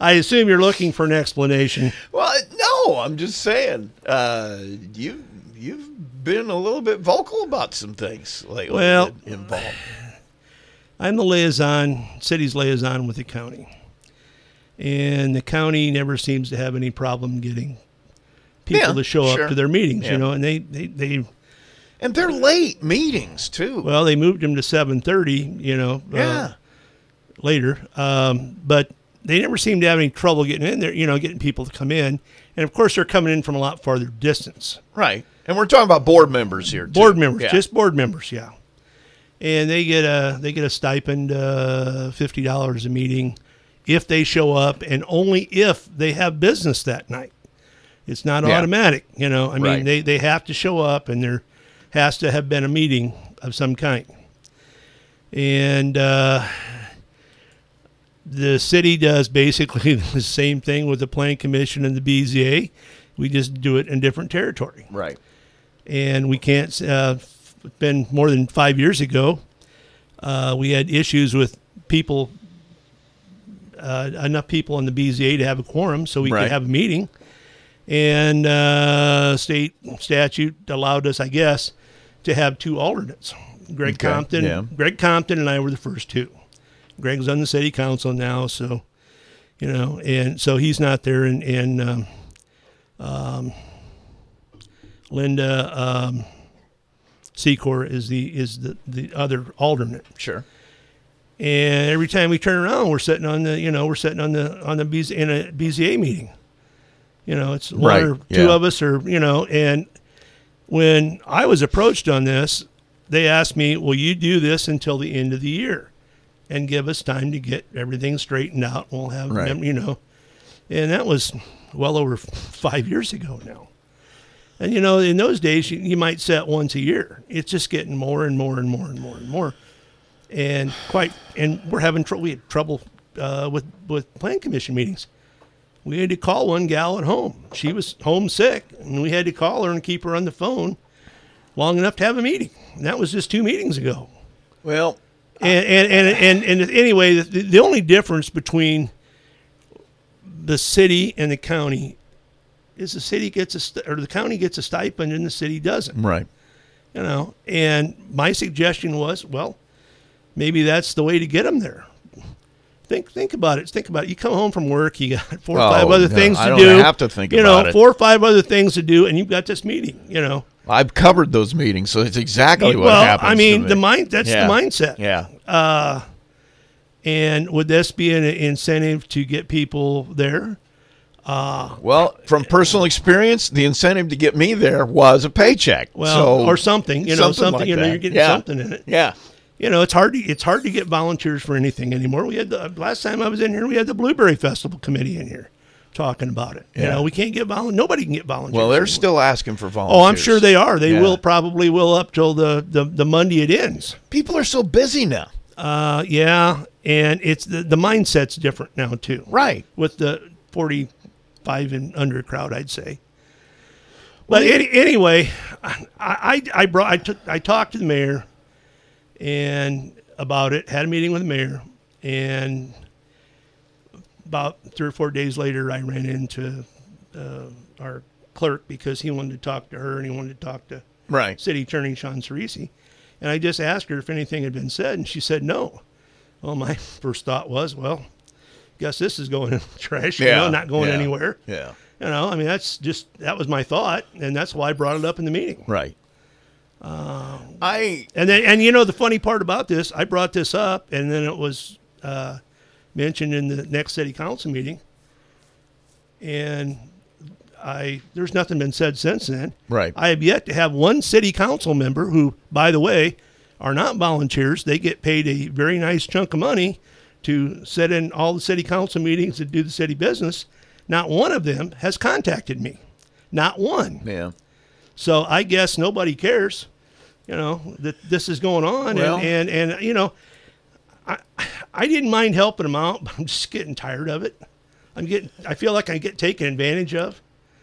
I assume you're looking for an explanation. Well, no, I'm just saying. Uh, you you've been a little bit vocal about some things lately. Well- involved. <sighs> I'm the liaison, city's liaison with the county. And the county never seems to have any problem getting people Yeah, to show sure. up to their meetings, Yeah. you know, and they, they, they and they're late meetings too. well, they moved them to 7:30, you know, uh, Yeah. later. Um, but they never seem to have any trouble getting in there, you know, getting people to come in. And of course, they're coming in from a lot farther distance. Right. And we're talking about board members here. Too. Board members, Yeah. just board members, yeah. And they get a they get a stipend, uh, fifty dollars a meeting, if they show up, and only if they have business that night. It's not Yeah. automatic, you know. I mean, Right. they they have to show up, and there has to have been a meeting of some kind. And uh, the city does basically <laughs> the same thing with the Plan Commission and the BZA. We just do it in different territory Right. And we can't. Uh, been more than five years ago. Uh, we had issues with people, uh, enough people in the BZA to have a quorum, so we Right. could have a meeting. And uh, state statute allowed us, I guess, to have two alternates. Greg Okay, Compton, yeah. Greg Compton, and I were the first two. Greg's on the city council now, so you know, and so he's not there, and and um, um, Linda um, Secor is the is the the other alternate. Sure. And every time we turn around, we're sitting on the you know we're sitting on the on the BZ, in a BZA meeting. You know, it's one Right, or two yeah. of us, or you know. And when I was approached on this, they asked me, "Will you do this until the end of the year, and give us time to get everything straightened out? We'll have Right. you know." And that was well over five years ago now. And you know, in those days, you, you might set once a year. It's just getting more and more and more and more and more. And quite, and we're having trouble. We had trouble uh, with with plan commission meetings. We had to call one gal at home. She was homesick, and we had to call her and keep her on the phone long enough to have a meeting. And that was just two meetings ago. Well, and and and, and, and anyway, the, the only difference between the city and the county is the city gets a st- or the county gets a stipend and the city doesn't. Right. You know, and my suggestion was, well, maybe that's the way to get them there. Think think about it. Think about it. You come home from work, you got four or Oh, five other no, things I to don't do. have to think you know, it. four or five other things to do, and you've got this meeting. You know, I've covered those meetings, so it's exactly what well, happens. I mean, me. the mind that's Yeah. the mindset. Yeah. Uh, and would this be an incentive to get people there? Uh, Well, from personal experience, the incentive to get me there was a paycheck. well, so, or something, you know, something, like you know, that. you're getting Yeah. something in it. Yeah. You know, it's hard to it's hard to get volunteers for anything anymore. We had the last time I was in here, we had the Blueberry Festival committee in here talking about it. You know, we can't get vol- nobody can get volunteers. Well, they're anymore. still asking for volunteers. Oh, I'm sure they are. They Yeah. will probably will up till the, the, the Monday it ends. People are so busy now. Uh, yeah, and it's the the mindset's different now too. Right. With the 45 and under crowd, I'd say. But any, anyway, I, I I brought I took I talked to the mayor and about it. Had a meeting with the mayor, and about three or four days later, I ran into uh, our clerk because he wanted to talk to her and he wanted to talk to Right. City Attorney Sean Surrisi. And I just asked her if anything had been said, and she said no. Well, my <laughs> first thought was, well, guess this is going <laughs> in the trash, you Yeah, know, not going yeah, anywhere. yeah. You know, I mean, that's just, that was my thought, and that's why I brought it up in the meeting. Right. Uh, I and then and you know the funny part about this, I brought this up, and then it was uh, mentioned in the next city council meeting, and I there's nothing been said since then. Right. I have yet to have one city council member who, by the way, are not volunteers. They get paid a very nice chunk of money to sit in all the city council meetings and do the city business. Not one of them has contacted me. Not one. Yeah. So I guess nobody cares, you know, that this is going on. Well- and, and, and, you know, I, I didn't mind helping them out, <laughs> but I'm just getting tired of it. I'm getting, I feel like I get taken advantage of,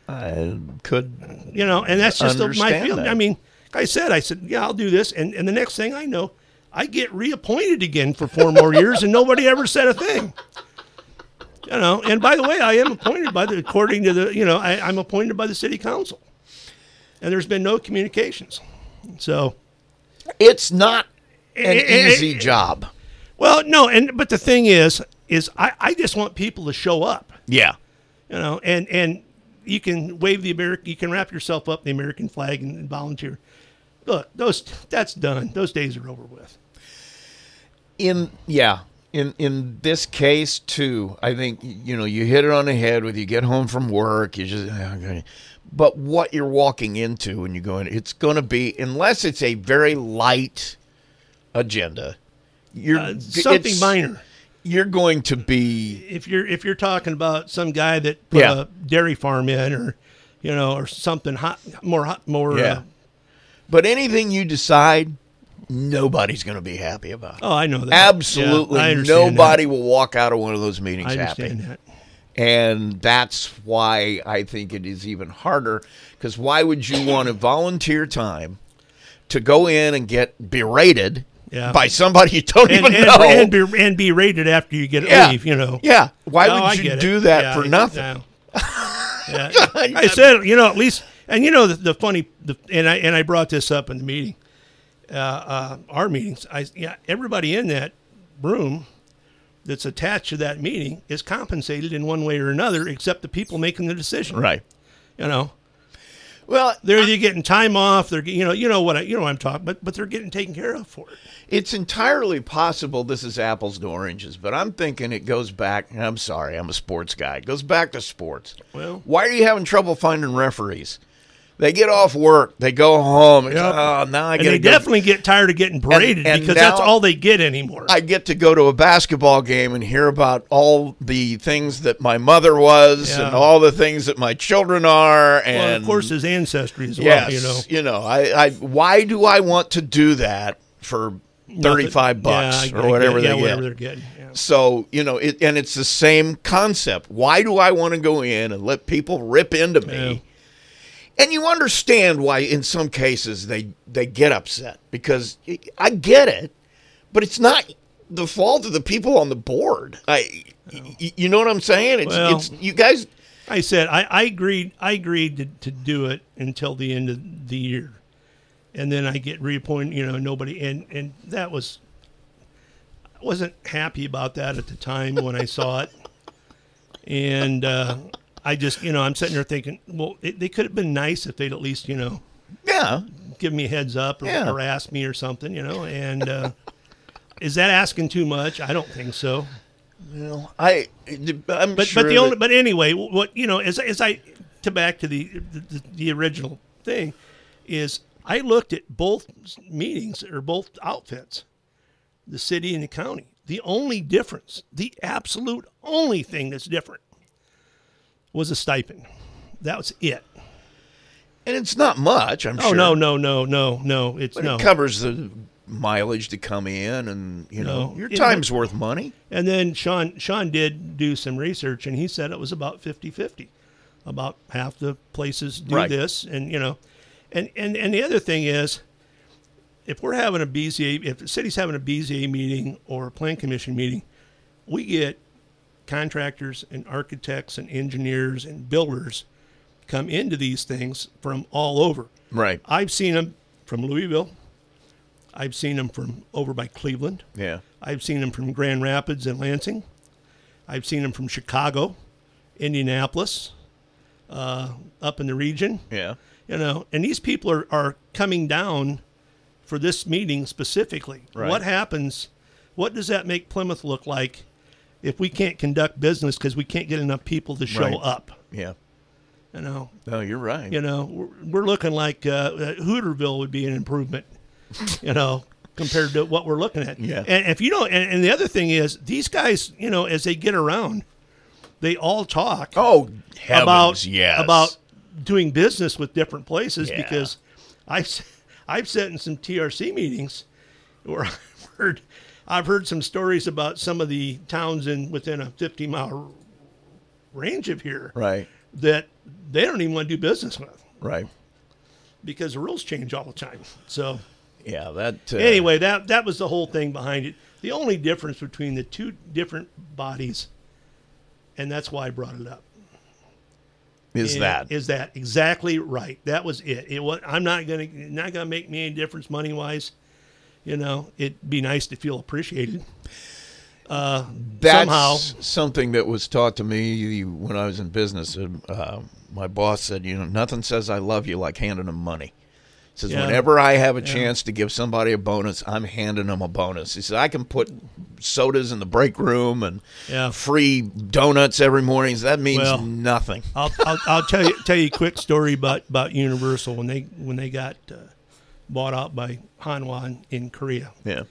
I could. you know, and that's just my feeling. that. I mean, like I said, I said, yeah, I'll do this. And, and the next thing I know, I get reappointed again for four more years and nobody ever said a thing. You know, and by the way, I am appointed by the, according to the, you know, I, I'm appointed by the city council. And there's been no communications. So It's not an Eh, eh, easy eh, job. Well, no, and but the thing is, is I, I just want people to show up. Yeah. You know, and and you can wave the American, you can wrap yourself up in the American flag and, and volunteer. Look, those that's done. Those days are over with. In yeah in in this case too i think you know you hit it on the head with you get home from work you just okay. but what you're walking into when you go in it's going to be unless it's a very light agenda you're Uh, something minor. you're going to be If you're if you're talking about some guy that put Yeah. a dairy farm in, or you know, or something hot, more hot, more. yeah Uh, but anything you decide nobody's going to be happy about It. oh, I know that. absolutely Yeah, nobody that. will walk out of one of those meetings I happy understand that. And that's why I think it is even harder. Because why would you <coughs> want to volunteer time to go in and get berated Yeah. by somebody you don't and, even and, know? and be and be rated after you get Yeah. leave. You know. Yeah. Why No, would you get it. do that Yeah, for nothing? no. <laughs> I said, you know, at least, and you know, the, the funny, the, and I and I brought this up in the meeting, uh, uh, our meetings. I yeah, everybody in that room that's attached to that meeting is compensated in one way or another, except the people making the decision. Right. You know. Well, they're either getting time off. They're you know you know what I, you know what I'm talking, but but they're getting taken care of for it. It's entirely possible this is apples to oranges, but I'm thinking it goes back. and I'm sorry, I'm a sports guy. It goes back to sports. Well- why are you having trouble finding referees? They get off work, they go home. Yep. Oh, now I and they go. definitely get tired of getting berated and because that's all they get anymore. I get to go to a basketball game and hear about all the things that my mother was Yeah. and all the things that my children are. And well, of course, his ancestry as well. yes, You know, you know, I, I, why do I want to do that for thirty-five bucks Yeah, or whatever get- they yeah, get? whatever they're getting. So you know, it, and it's the same concept. Why do I want to go in and let people rip into me? And you understand why, in some cases, they they get upset because I get it, but it's not the fault of the people on the board. I, y- you know what I'm saying? It's, Well- it's you guys. I said I, I agreed. I agreed to, to do it until the end of the year, and then I get reappointed. You know, nobody, and and that was. I wasn't happy about that at the time when I saw it, and uh, I just you know I'm sitting there thinking, well, it, they could have been nice if they'd at least you know, yeah, give me a heads up or, Yeah. or ask me or something, you know, and. Uh, is that asking too much? I don't think so. Well, I, I'm but sure but the only but anyway, what you know, as as I to back to the the, the original thing, is I looked at both meetings or both outfits, the city and the county. The only difference, the absolute only thing that's different, was a stipend. That was it. and it's not much. I'm oh sure. no no no no no! It's But no it covers the mileage to come in, and you know No. your time's worth money. And then Sean Sean did do some research and he said it was about 50-50. About half the places do Right. this and you know and, and and the other thing is if we're having a BZA if the city's having a BZA meeting or a plan commission meeting, we get contractors and architects and engineers and builders come into these things from all over. Right. I've seen them from Louisville. I've seen them from over by Cleveland. Yeah. I've seen them from Grand Rapids and Lansing. I've seen them from Chicago, Indianapolis, uh, up in the region. Yeah. You know, and these people are, are coming down for this meeting specifically. Right. What happens? What does that make Plymouth look like if we can't conduct business because we can't get enough people to show Right. up? Yeah. You know, No, you're right. you know, we're, we're looking like uh, uh, Hooterville would be an improvement, you know, <laughs> compared to what we're looking at. Yeah. And if you don't, and, and the other thing is, these guys, you know, as they get around, they all talk. Oh, heavens, about yes. about doing business with different places Yeah. because I've <laughs> I've sat in some TRC meetings where <laughs> I've heard I've heard some stories about some of the towns in within a 50 mile range of here Right. that they don't even want to do business with Right. because the rules change all the time. So Yeah. That. Uh, anyway, that that was the whole thing behind it. The only difference between the two different bodies, and that's why I brought it up. Is and that is that exactly right? That was it. It was. I'm not gonna not gonna make me any difference money wise. You know, it'd be nice to feel appreciated. Uh, That's somehow, something that was taught to me when I was in business. Uh, my boss said, "You know, nothing says I love you like handing them money." He says, Yeah. "Whenever I have a Yeah. chance to give somebody a bonus, I'm handing them a bonus." He said, "I can put sodas in the break room and Yeah. free donuts every morning. Said, That means Well, nothing." I'll, I'll, I'll tell you tell you a quick story about, about Universal when they when they got uh, bought out by Hanwha in Korea. Yeah.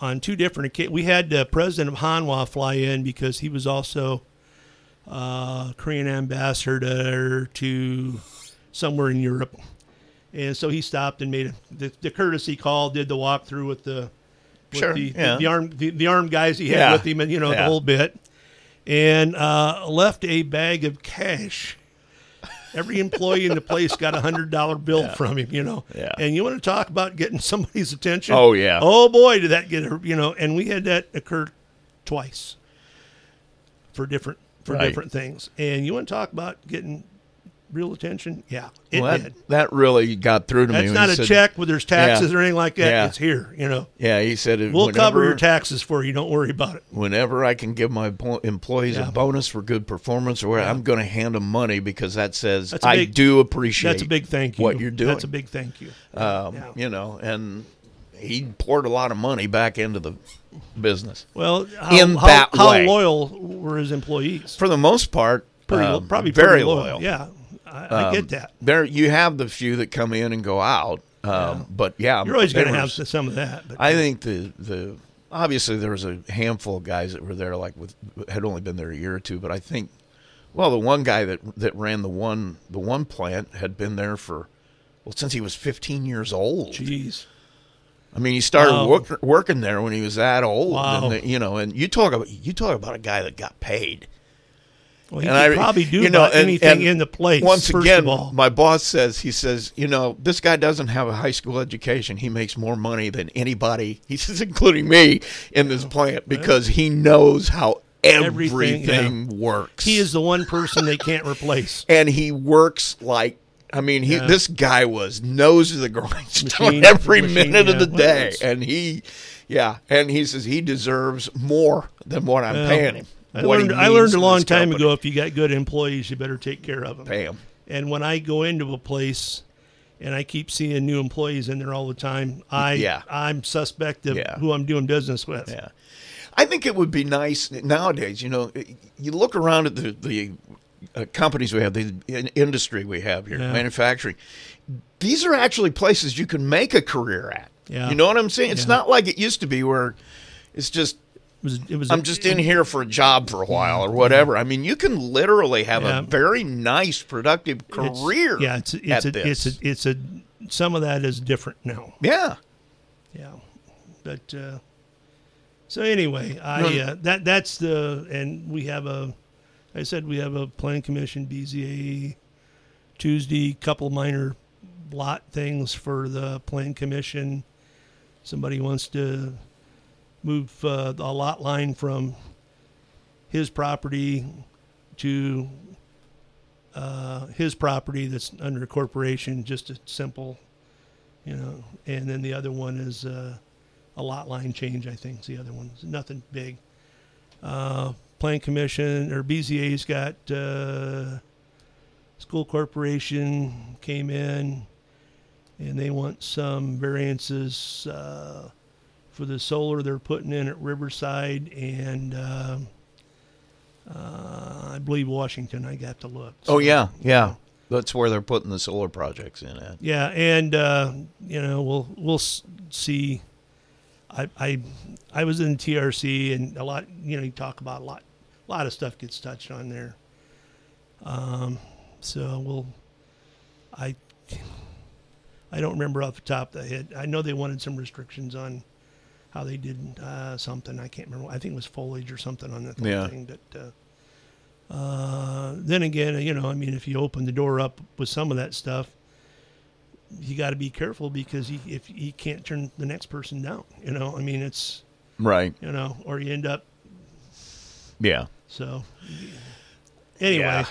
On two different occasions, we had the president of Hanwha fly in because he was also uh, Korean ambassador to somewhere in Europe, and so he stopped and made a, the, the courtesy call, did the walkthrough with the with Sure, the, yeah. the armed the, the armed guys he had Yeah, with him, and you know the whole bit, and uh, left a bag of cash. Every employee in the place got a hundred dollar bill Yeah. from him, you know. Yeah. And you want to talk about getting somebody's attention? Oh, yeah. Oh boy, did that get her, you know? And we had that occur twice for different for Right. different things. And you want to talk about getting real attention? Yeah, it Well, did. that, that really got through to me. That's not a said- check where there's taxes Yeah. or anything like that. Yeah. It's here, you know. Yeah, he said it We'll cover your taxes for you. Don't worry about it. Whenever I can give my employees Yeah. a bonus for good performance, or I'm going to hand them money because that says That's a I big- do appreciate. That's a big thank you. What you're doing. That's a big thank you. Um, You know, and he poured a lot of money back into the business. Well, how, in how, that how way, loyal were his employees? for the most part, Pretty um, probably very loyal. loyal. Yeah, I, I Um, get that. There, you have the few that come in and go out, um, but yeah, You're always going to have some of that. But I think the the obviously there was a handful of guys that were there like with had only been there a year or two, but I think well the one guy that that ran the one the one plant had been there for well since he was 15 years old. Jeez. I mean, he started Wow. work, working there when he was that old, Wow. and the- you know, and you talk about you talk about a guy that got paid. Well, he And I- probably do you know, about and- anything and in the place. Once first again, of all. my boss says he says, you know, this guy doesn't have a high school education. He makes more money than anybody. <laughs> He says, including me, in this oh, plant because he knows how everything, Everything, yeah. works. he is the one person they can't replace. <laughs> and he works like. I mean, he Yeah. this guy was nose to the <laughs> grindstone every machine, minute of the day, and he, yeah, and he says he deserves more than what I'm Well, paying him. I learned, I learned a long time company. ago if you got good employees, you better take care of them. Pay 'em. And when I go into a place and I keep seeing new employees in there all the time, I Yeah. I'm suspect of Yeah. who I'm doing business with. Yeah. I think it would be nice nowadays. You know, you look around at the the uh, companies we have, the in- industry we have here, Yeah. manufacturing. These are actually places you can make a career at. Yeah. You know what I'm saying? It's Yeah. not like it used to be where it's just. It was, it was I'm just in here for a job for a while or whatever. I mean, you can literally have Yeah. a very nice, productive It's- career. yeah, it's it's at a, this. it's a it's a some of that is different now. yeah. Yeah, but uh, so anyway, I uh, that that's the and we have a, I said we have a plan commission BZA Tuesday, couple minor lot things for the plan commission. Somebody wants to move uh, the lot line from his property to uh, his property that's under a corporation, just a simple, you know. And then the other one is uh, a lot line change. I think is the other one. It's nothing big. Uh, Plan Commission or BZA's got uh, school corporation came in, and they want some variances uh, for the solar they're putting in at Riverside and. Uh, uh, I believe Washington. I got to look. Oh yeah, yeah. That's where they're putting the solar projects in at. Yeah, and uh, you know we'll we'll see. I I I was in TRC and a lot. You know, you talk about a lot. A lot of stuff gets touched on there. Um, so we'll. I. I don't remember off the top of the head. I know they wanted some restrictions on how they did uh, something. I can't remember. I think it was foliage or something on that Yeah. thing. But uh, uh, then again, you know, I mean, if you open the door up with some of that stuff, you got to be careful because you, if you can't turn the next person down, you know, I mean, it's Right. you know, or you end up Yeah. so. Anyway, Yeah.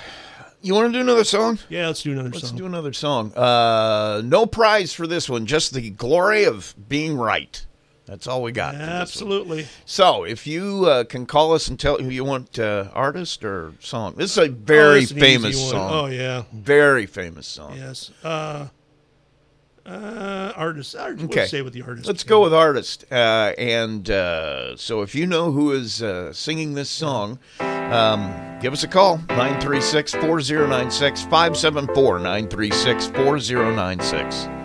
You want to do another song? Yeah, let's do another song. Let's do another song. Uh, no prize for this one, just the glory of being right. That's all we got. for this one. Absolutely. So, if you uh, can call us and tell who you want, uh, artist or song. This is a very an famous song. Oh, yeah. very famous song. yes. Uh, uh, artist. artist Okay. We'll say with the artist. Let's go with artist. Uh, and uh, so, if you know who is uh, singing this song, um, give us a call 936 4096 574 936 4096.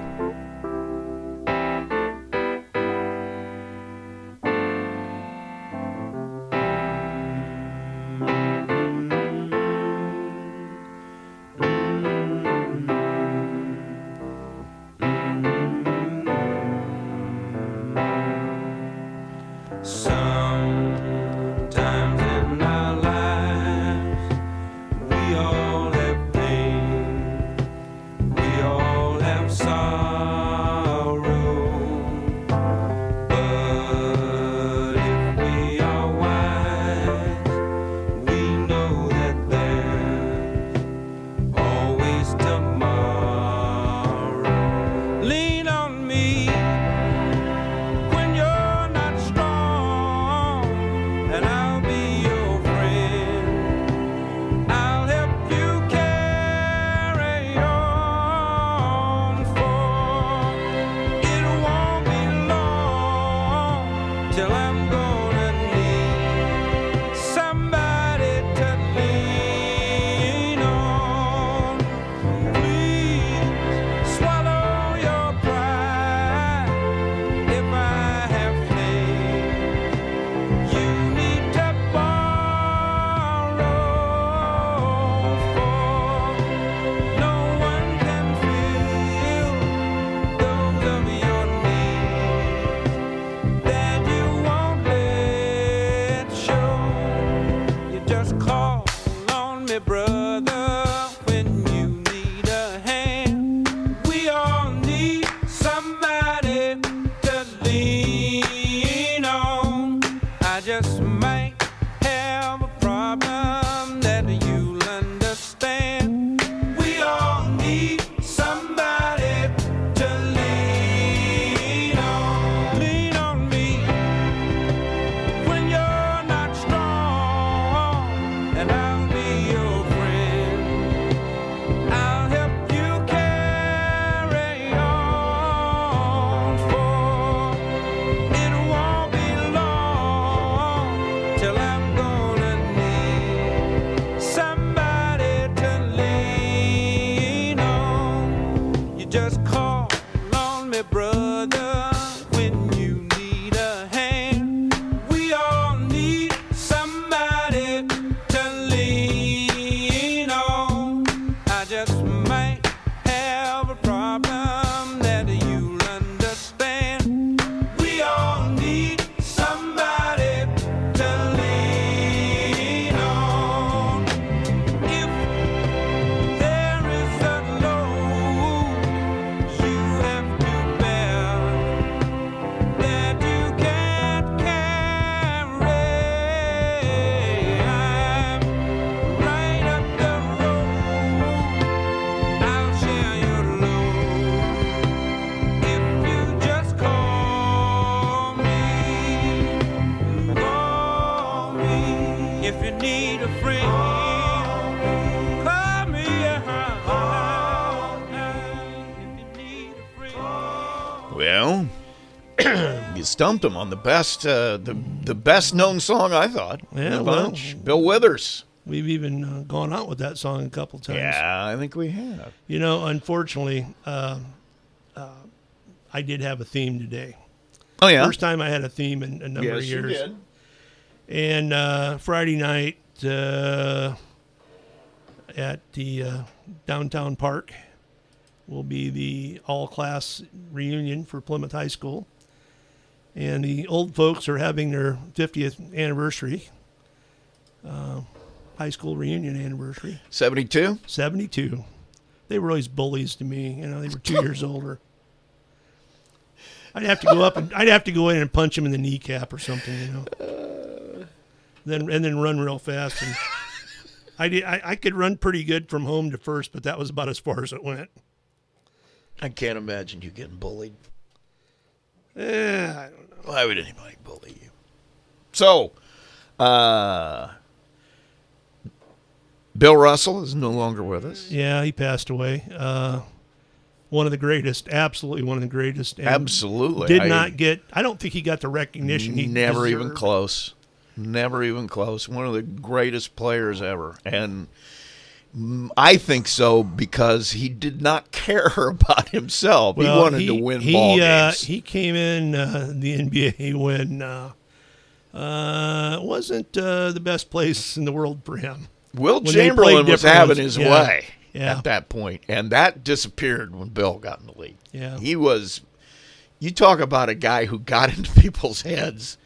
Stumped him on the best, uh, the the best known song I thought. Yeah, well. Bill Withers. We've even uh, gone out with that song a couple times. Yeah, I think we have. You know, unfortunately, uh, uh, I did have a theme today. Oh, yeah? First time I had a theme in a number Yes, of you years. did. And uh, Friday night uh, at the uh, downtown park will be the all class reunion for Plymouth High School. And the old folks are having their 50th anniversary, uh, high school reunion anniversary. 72? 72. They were always bullies to me. You know, they were two years older. I'd have to go up and I'd have to go in and punch him in the kneecap or something, you know. Then and then run real fast and I did I, I could run pretty good from home to first, but that was about as far as it went. I can't imagine you getting bullied. Eh, I don't know. Why would anybody bully you? So, uh, Bill Russell is no longer with us. Yeah, he passed away. Uh, one of the greatest, absolutely one of the greatest. and Absolutely. Did I- not get. I don't think he got the recognition he Never even close. Never even close. One of the greatest players ever. And I think so because he did not <laughs> care about himself. he wanted to win he, ball uh, games. He came in uh, the NBA when uh, uh, wasn't uh, the best place in the world for him. Wilt When Chamberlain was having his Yeah. way Yeah. at that point, and that disappeared when Bill got in the league. Yeah. he was. You talk about a guy who got <laughs> into people's heads.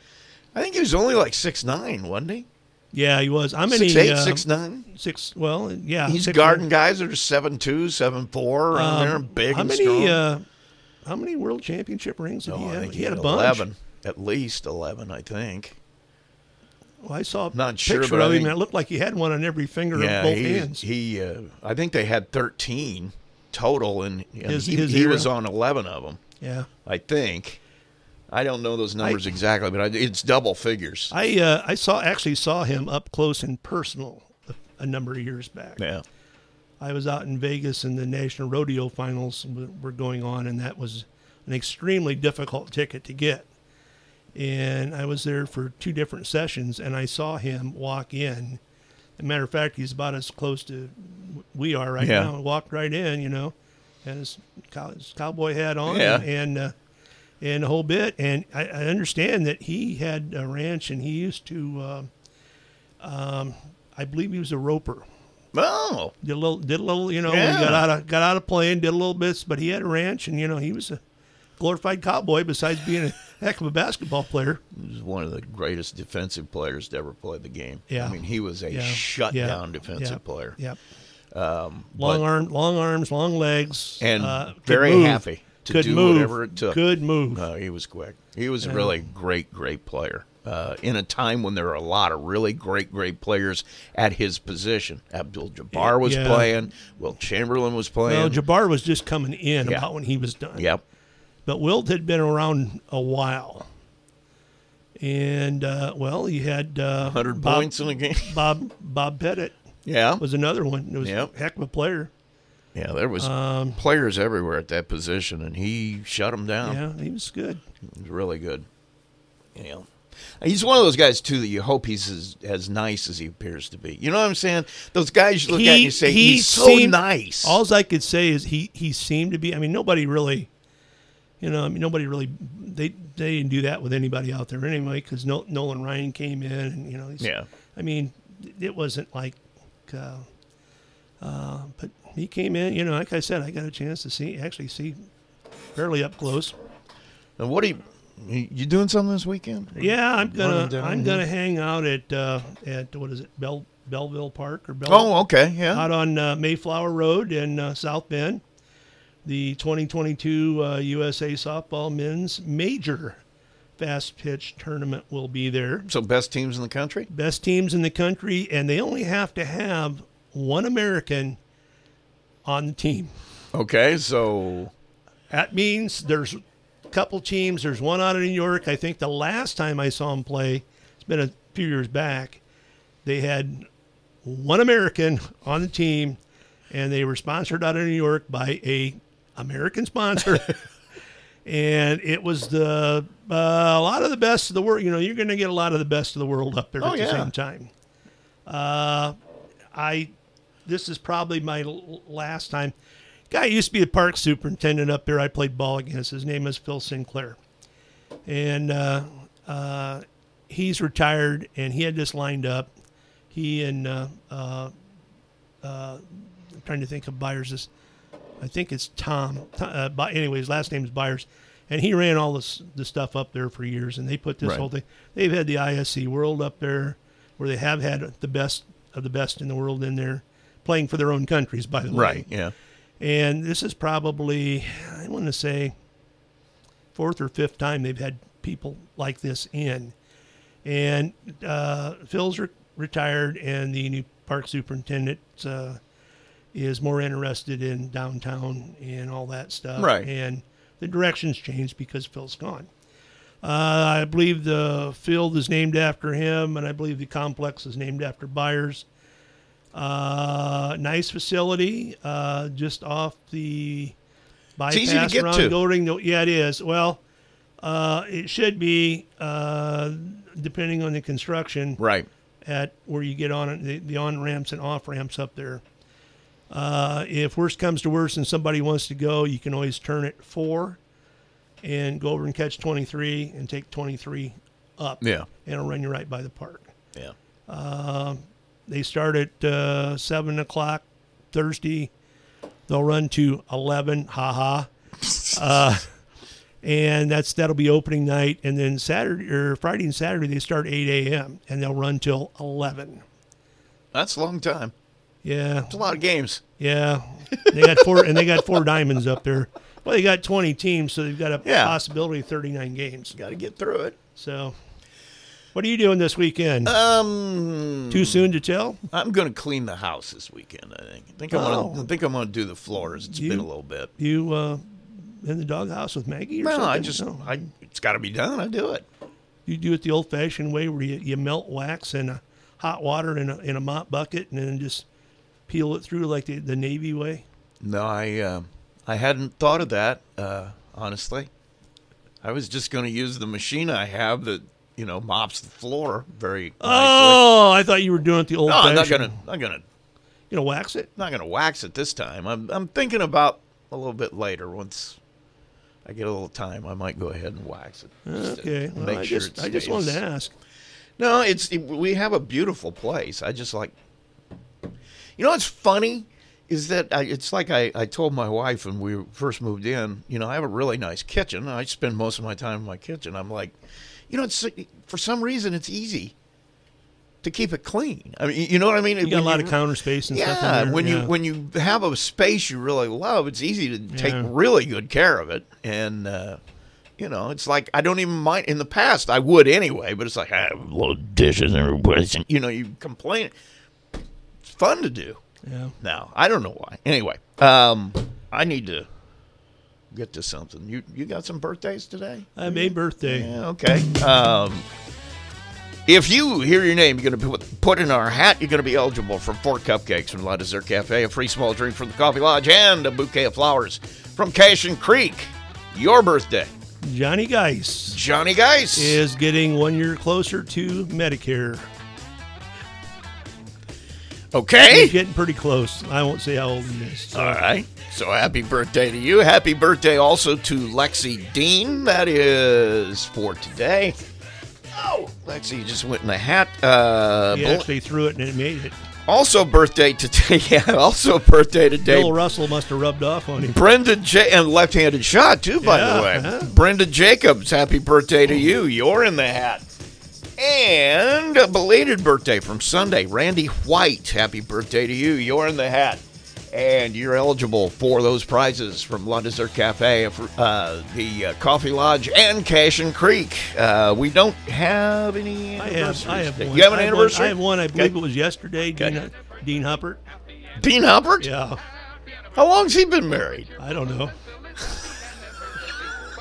I think he was only like six nine, wasn't he? Yeah, he was. How many? Six eight, uh, six nine. Six. Well, yeah. He's six, guarding nine. guys that are seven two, seven four, around there, Um, big how and many? strong. Uh, how many world championship rings did Oh, he I have? think he had a bunch. eleven, at least eleven, I think. Well, I saw a Not sure, picture I of him. think- It looked like he had one on every finger yeah, of both he, hands. he uh, I think they had thirteen total, and, and His- he, his he was on eleven of them. Yeah. I think. I don't know those numbers exactly, but I, it's double figures. I uh, I saw actually saw him up close and personal a, a number of years back. Yeah. I was out in Vegas and the National Rodeo Finals were going on, and that was an extremely difficult ticket to get. And I was there for two different sessions, and I saw him walk in. As a matter of fact, he's about as close to we are right Yeah. now. Walked right in, you know, had his, cow- his cowboy hat on, Yeah. and and, uh, and the whole bit. And I, I understand that he had a ranch, and he used to, uh, um, I believe he was a roper. Oh, did a little, did a little, you know, Yeah. got out of got out of playing, did a little bits, but he had a ranch, and you know, he was a glorified cowboy. Besides being a <laughs> heck of a basketball player, He was one of the greatest defensive players to ever play the game. Yeah. I mean, he was a Yeah. shutdown Yeah. defensive Yeah. player. Yep. Um, long but- arm, long arms, long legs, and uh, very move. happy to Could do move. whatever it took. Could move. No, he was quick. He was a really great, great player. Uh, in a time when there were a lot of really great, great players at his position. Abdul Jabbar was Yeah. playing. Wilt Chamberlain was playing. Well, Jabbar was just coming in Yeah. about when he was done. Yep. But Wilt had been around a while. And uh, well, he had uh, 100 Bob- points in a game. Bob Bob Pettit. <laughs> Yeah. was another one. It was Yep. a heck of a player. Yeah, there was Um, players everywhere at that position, and he shut them down. Yeah, he was good. He was really good. You know, he's one of those guys too that you hope he's as, as nice as he appears to be. You know what I'm saying? Those guys you look at and you say he he's so seemed- nice. All I could say is he he seemed to be. I mean, nobody really, you know, I mean, nobody really. They they didn't do that with anybody out there anyway because no, Nolan Ryan came in and you know. He's, Yeah. I mean, it wasn't like, uh, uh, but he came in. You know, like I said, I got a chance to see actually see fairly up close. And what are you? You doing something this weekend? Yeah, I'm gonna I'm gonna hang out at uh, at what is it Bell Belleville Park or Bell? Oh, okay, yeah. Out on uh, Mayflower Road in uh, South Bend. The 2022 uh, USA Softball Men's Major Fast Pitch Tournament will be there. So best teams in the country. Best teams in the country, and they only have to have one American on the team. Okay, so That means there's a couple teams. There's one out of New York. I think the last time I saw them play, it's been a few years back, they had one American on the team, and they were sponsored out of New York by a American sponsor. <laughs> and it was the uh, a lot of the best of the world. You know, you're going to get a lot of the best of the world up there Oh, at yeah. the same time. Uh, I this is probably my l- last time. Guy used to be a park superintendent up there. I played ball against. His name is Phil Sinclair, and uh, uh, he's retired. And he had this lined up. He and uh, uh, uh, I'm trying to think of Byers. This, I think it's Tom. Tom uh, but anyways, last name is Byers, and he ran all this the stuff up there for years. And they put this Right. whole thing. They've had the ISC World up there, where they have had the best of the best in the world in there, playing for their own countries. By the way, Right, yeah. And this is probably I want to say fourth or fifth time they've had people like this in. And uh, Phil's re- retired, and the new park superintendent uh, is more interested in downtown and all that stuff. Right. And the direction's changed because Phil's gone. Uh, I believe the field is named after him, and I believe the complex is named after Byers. Uh, nice facility, uh, just off the bypass easy to get around to. Golding. Yeah, it is. Well, uh, it should be, uh, depending on the construction. Right. At where you get on it, the, the on ramps and off ramps up there. Uh, if worst comes to worst and somebody wants to go, you can always turn it four and go over and catch 23 and take 23 up. Yeah. And it'll run you right by the park. Yeah. Uh, they start at uh, 7 o'clock Thursday. They'll run to 11. Ha ha. <laughs> Uh, and that's that'll be opening night. And then Saturday or Friday and Saturday they start 8 a.m. and they'll run till 11. That's a long time. Yeah, It's a lot of games. yeah. They got four and they got four diamonds up there. Well, they got 20 teams, so they've got a Yeah. possibility of 39 games. Got to get through it. So, what are you doing this weekend? Um, Too soon to tell. I'm going to clean the house this weekend. I think. I think I'm Oh. going. to I think I'm to do the floors. It's You- been a little bit. You uh, in the doghouse with Maggie or No, something? I just. No. I. It's got to be done. I do it. You do it the old-fashioned way, where you, you melt wax in a hot water in a in a mop bucket, and then just peel it through like the, the Navy way. No, I. Uh, I hadn't thought of that. Uh, honestly, I was just going to use the machine I have that you know mops the floor very. Oh, I thought you were doing it the old. no, I'm not gonna. Not gonna. You know, wax it. Not gonna wax it this time. I'm. I'm thinking about a little bit later once. I get a little time. I might go ahead and wax it. Okay. Well, make I sure just it I just wanted to ask. No, it's it, we have a beautiful place. I just like. You know what's funny is that I, it's like I, I told my wife when we first moved in. You know, I have a really nice kitchen. I spend most of my time in my kitchen. I'm like, you know, it's for some reason it's easy to keep it clean. I mean, you know what I mean? You got a When lot of counter space and yeah, stuff when yeah. you when you have a space you really love, it's easy to take really good care of it. And uh, you know, it's like I don't even mind. In the past, I would anyway, but it's like I have little dishes everywhere. You know, you complain. It's fun to do. Yeah. Now I don't know why. Anyway, um, I need to get to something. You you got some birthdays today? I made birthday. Yeah, okay. Um, if you hear your name, you're going to put, in our hat, you're going to be eligible for four cupcakes from La Dessert Cafe, a free small drink from the Coffee Lodge, and a bouquet of flowers from Cashin Creek. Your birthday. Johnny Geis Johnny Geis. is getting one year closer to Medicare. Okay. He's getting pretty close. I won't say how old he is. So. All right. So happy birthday to you. Happy birthday also to Lexi Dean. That is for today. Oh, Lexi just went in the hat. Uh, He actually threw it and it made it. Also birthday today. <laughs> Yeah, also birthday today. Bill Russell must have rubbed off on him. Brenda J and left-handed shot too, by Yeah, the way. uh-huh. Brenda Jacobs, happy birthday to you. You're in the hat. And a belated birthday from Sunday, Randy White. Happy birthday to you. You're in the hat. And you're eligible for those prizes from La Dessert Cafe, uh, the uh, Coffee Lodge, and Cash and Creek. Uh, we don't have any I have, anniversaries. I have one. You have an I have one- anniversary? I have one. I believe Okay. it was yesterday. Dean, Dean Huppert. Dean Huppert? Yeah. How long's he been married? I don't know.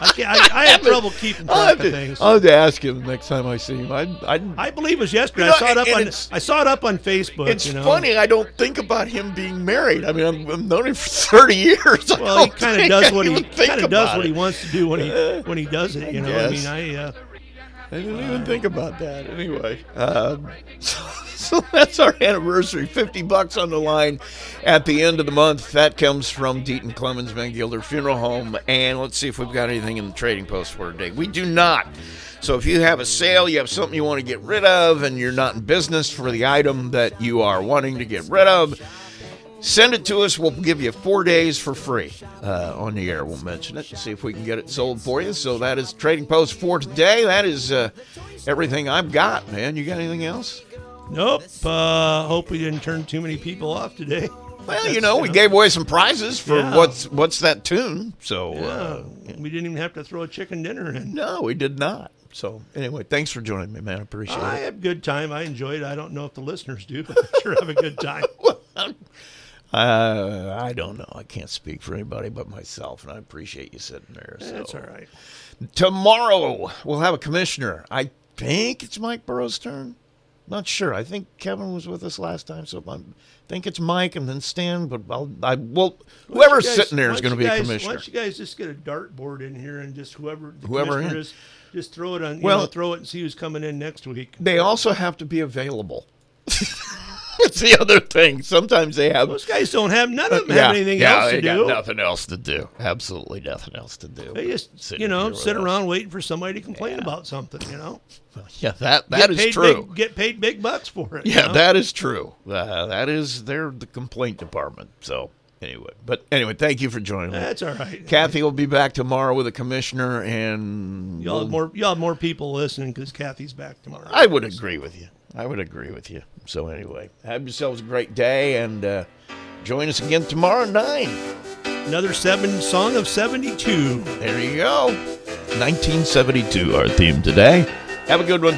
I, can't, I, I have <laughs> trouble keeping I'll track have, of things. I'll have to ask him the next time I see him. I, I, I believe it was yesterday. You know, I saw it up on. I saw it up on Facebook. It's you know? funny. I don't think about him being married. I mean, I'm, I've known him for <laughs> 30 years. Well, he kind of does what he kind of does what he wants to do when he when he does it. <laughs> You know, I mean, I uh, I didn't even think about that. Anyway, um, <laughs> so, so that's our anniversary. 50 bucks on the line at the end of the month. That comes from Deaton Clemens Van Gilder Funeral Home. And let's see if we've got anything in the trading post for today. We do not. So if you have a sale, you have something you want to get rid of, and you're not in business for the item that you are wanting to get rid of, Send it to us. We'll give you four days for free uh, on the air. We'll mention it and see if we can get it sold for you. So that is Trading Post for today. That is uh, everything I've got, man. You got anything else? nope. Uh, hope we didn't turn too many people off today. <laughs> Well, you know, we gave away some prizes for Yeah. what's what's that tune. So Yeah, uh, we didn't even have to throw a chicken dinner in. no, we did not. So anyway, thanks for joining me, man. I appreciate I it. had a good time. I enjoyed it. I don't know if the listeners do, but I sure have a good time. <laughs> Uh, I don't know. I can't speak for anybody but myself, and I appreciate you sitting there. So. That's all right. Tomorrow we'll have a commissioner. I think it's Mike Burroughs' turn. Not sure. I think Kevin was with us last time, so I think it's Mike and then Stan. But I'll, I will. Whoever's guys- sitting there is going to be a commissioner. Why don't you guys just get a dartboard in here and just whoever the Whoever commissioner is, just throw it on. You Well- know, throw it and see who's coming in next week. They also have to be available. <laughs> <laughs> It's the other thing. Sometimes they have. Those guys don't have none of them yeah, have anything yeah, else they to got do. nothing else to do. Absolutely nothing else to do. They just you know sit around waiting for somebody to complain about something. You know, Yeah, that that is true. Big, get paid big bucks for it. you Yeah, know? that is true. Uh, that is they're the complaint department. So anyway, but anyway, thank you for joining me. That's all right. Kathy will be back tomorrow with a commissioner, and Y'all we'll- have more y'all have more people listening because Kathy's back tomorrow. I would agree with you. I would agree with you. So anyway, have yourselves a great day, and uh, join us again tomorrow nine. Another seven song of seventy two. There you go. 1972, our theme today. Have a good one.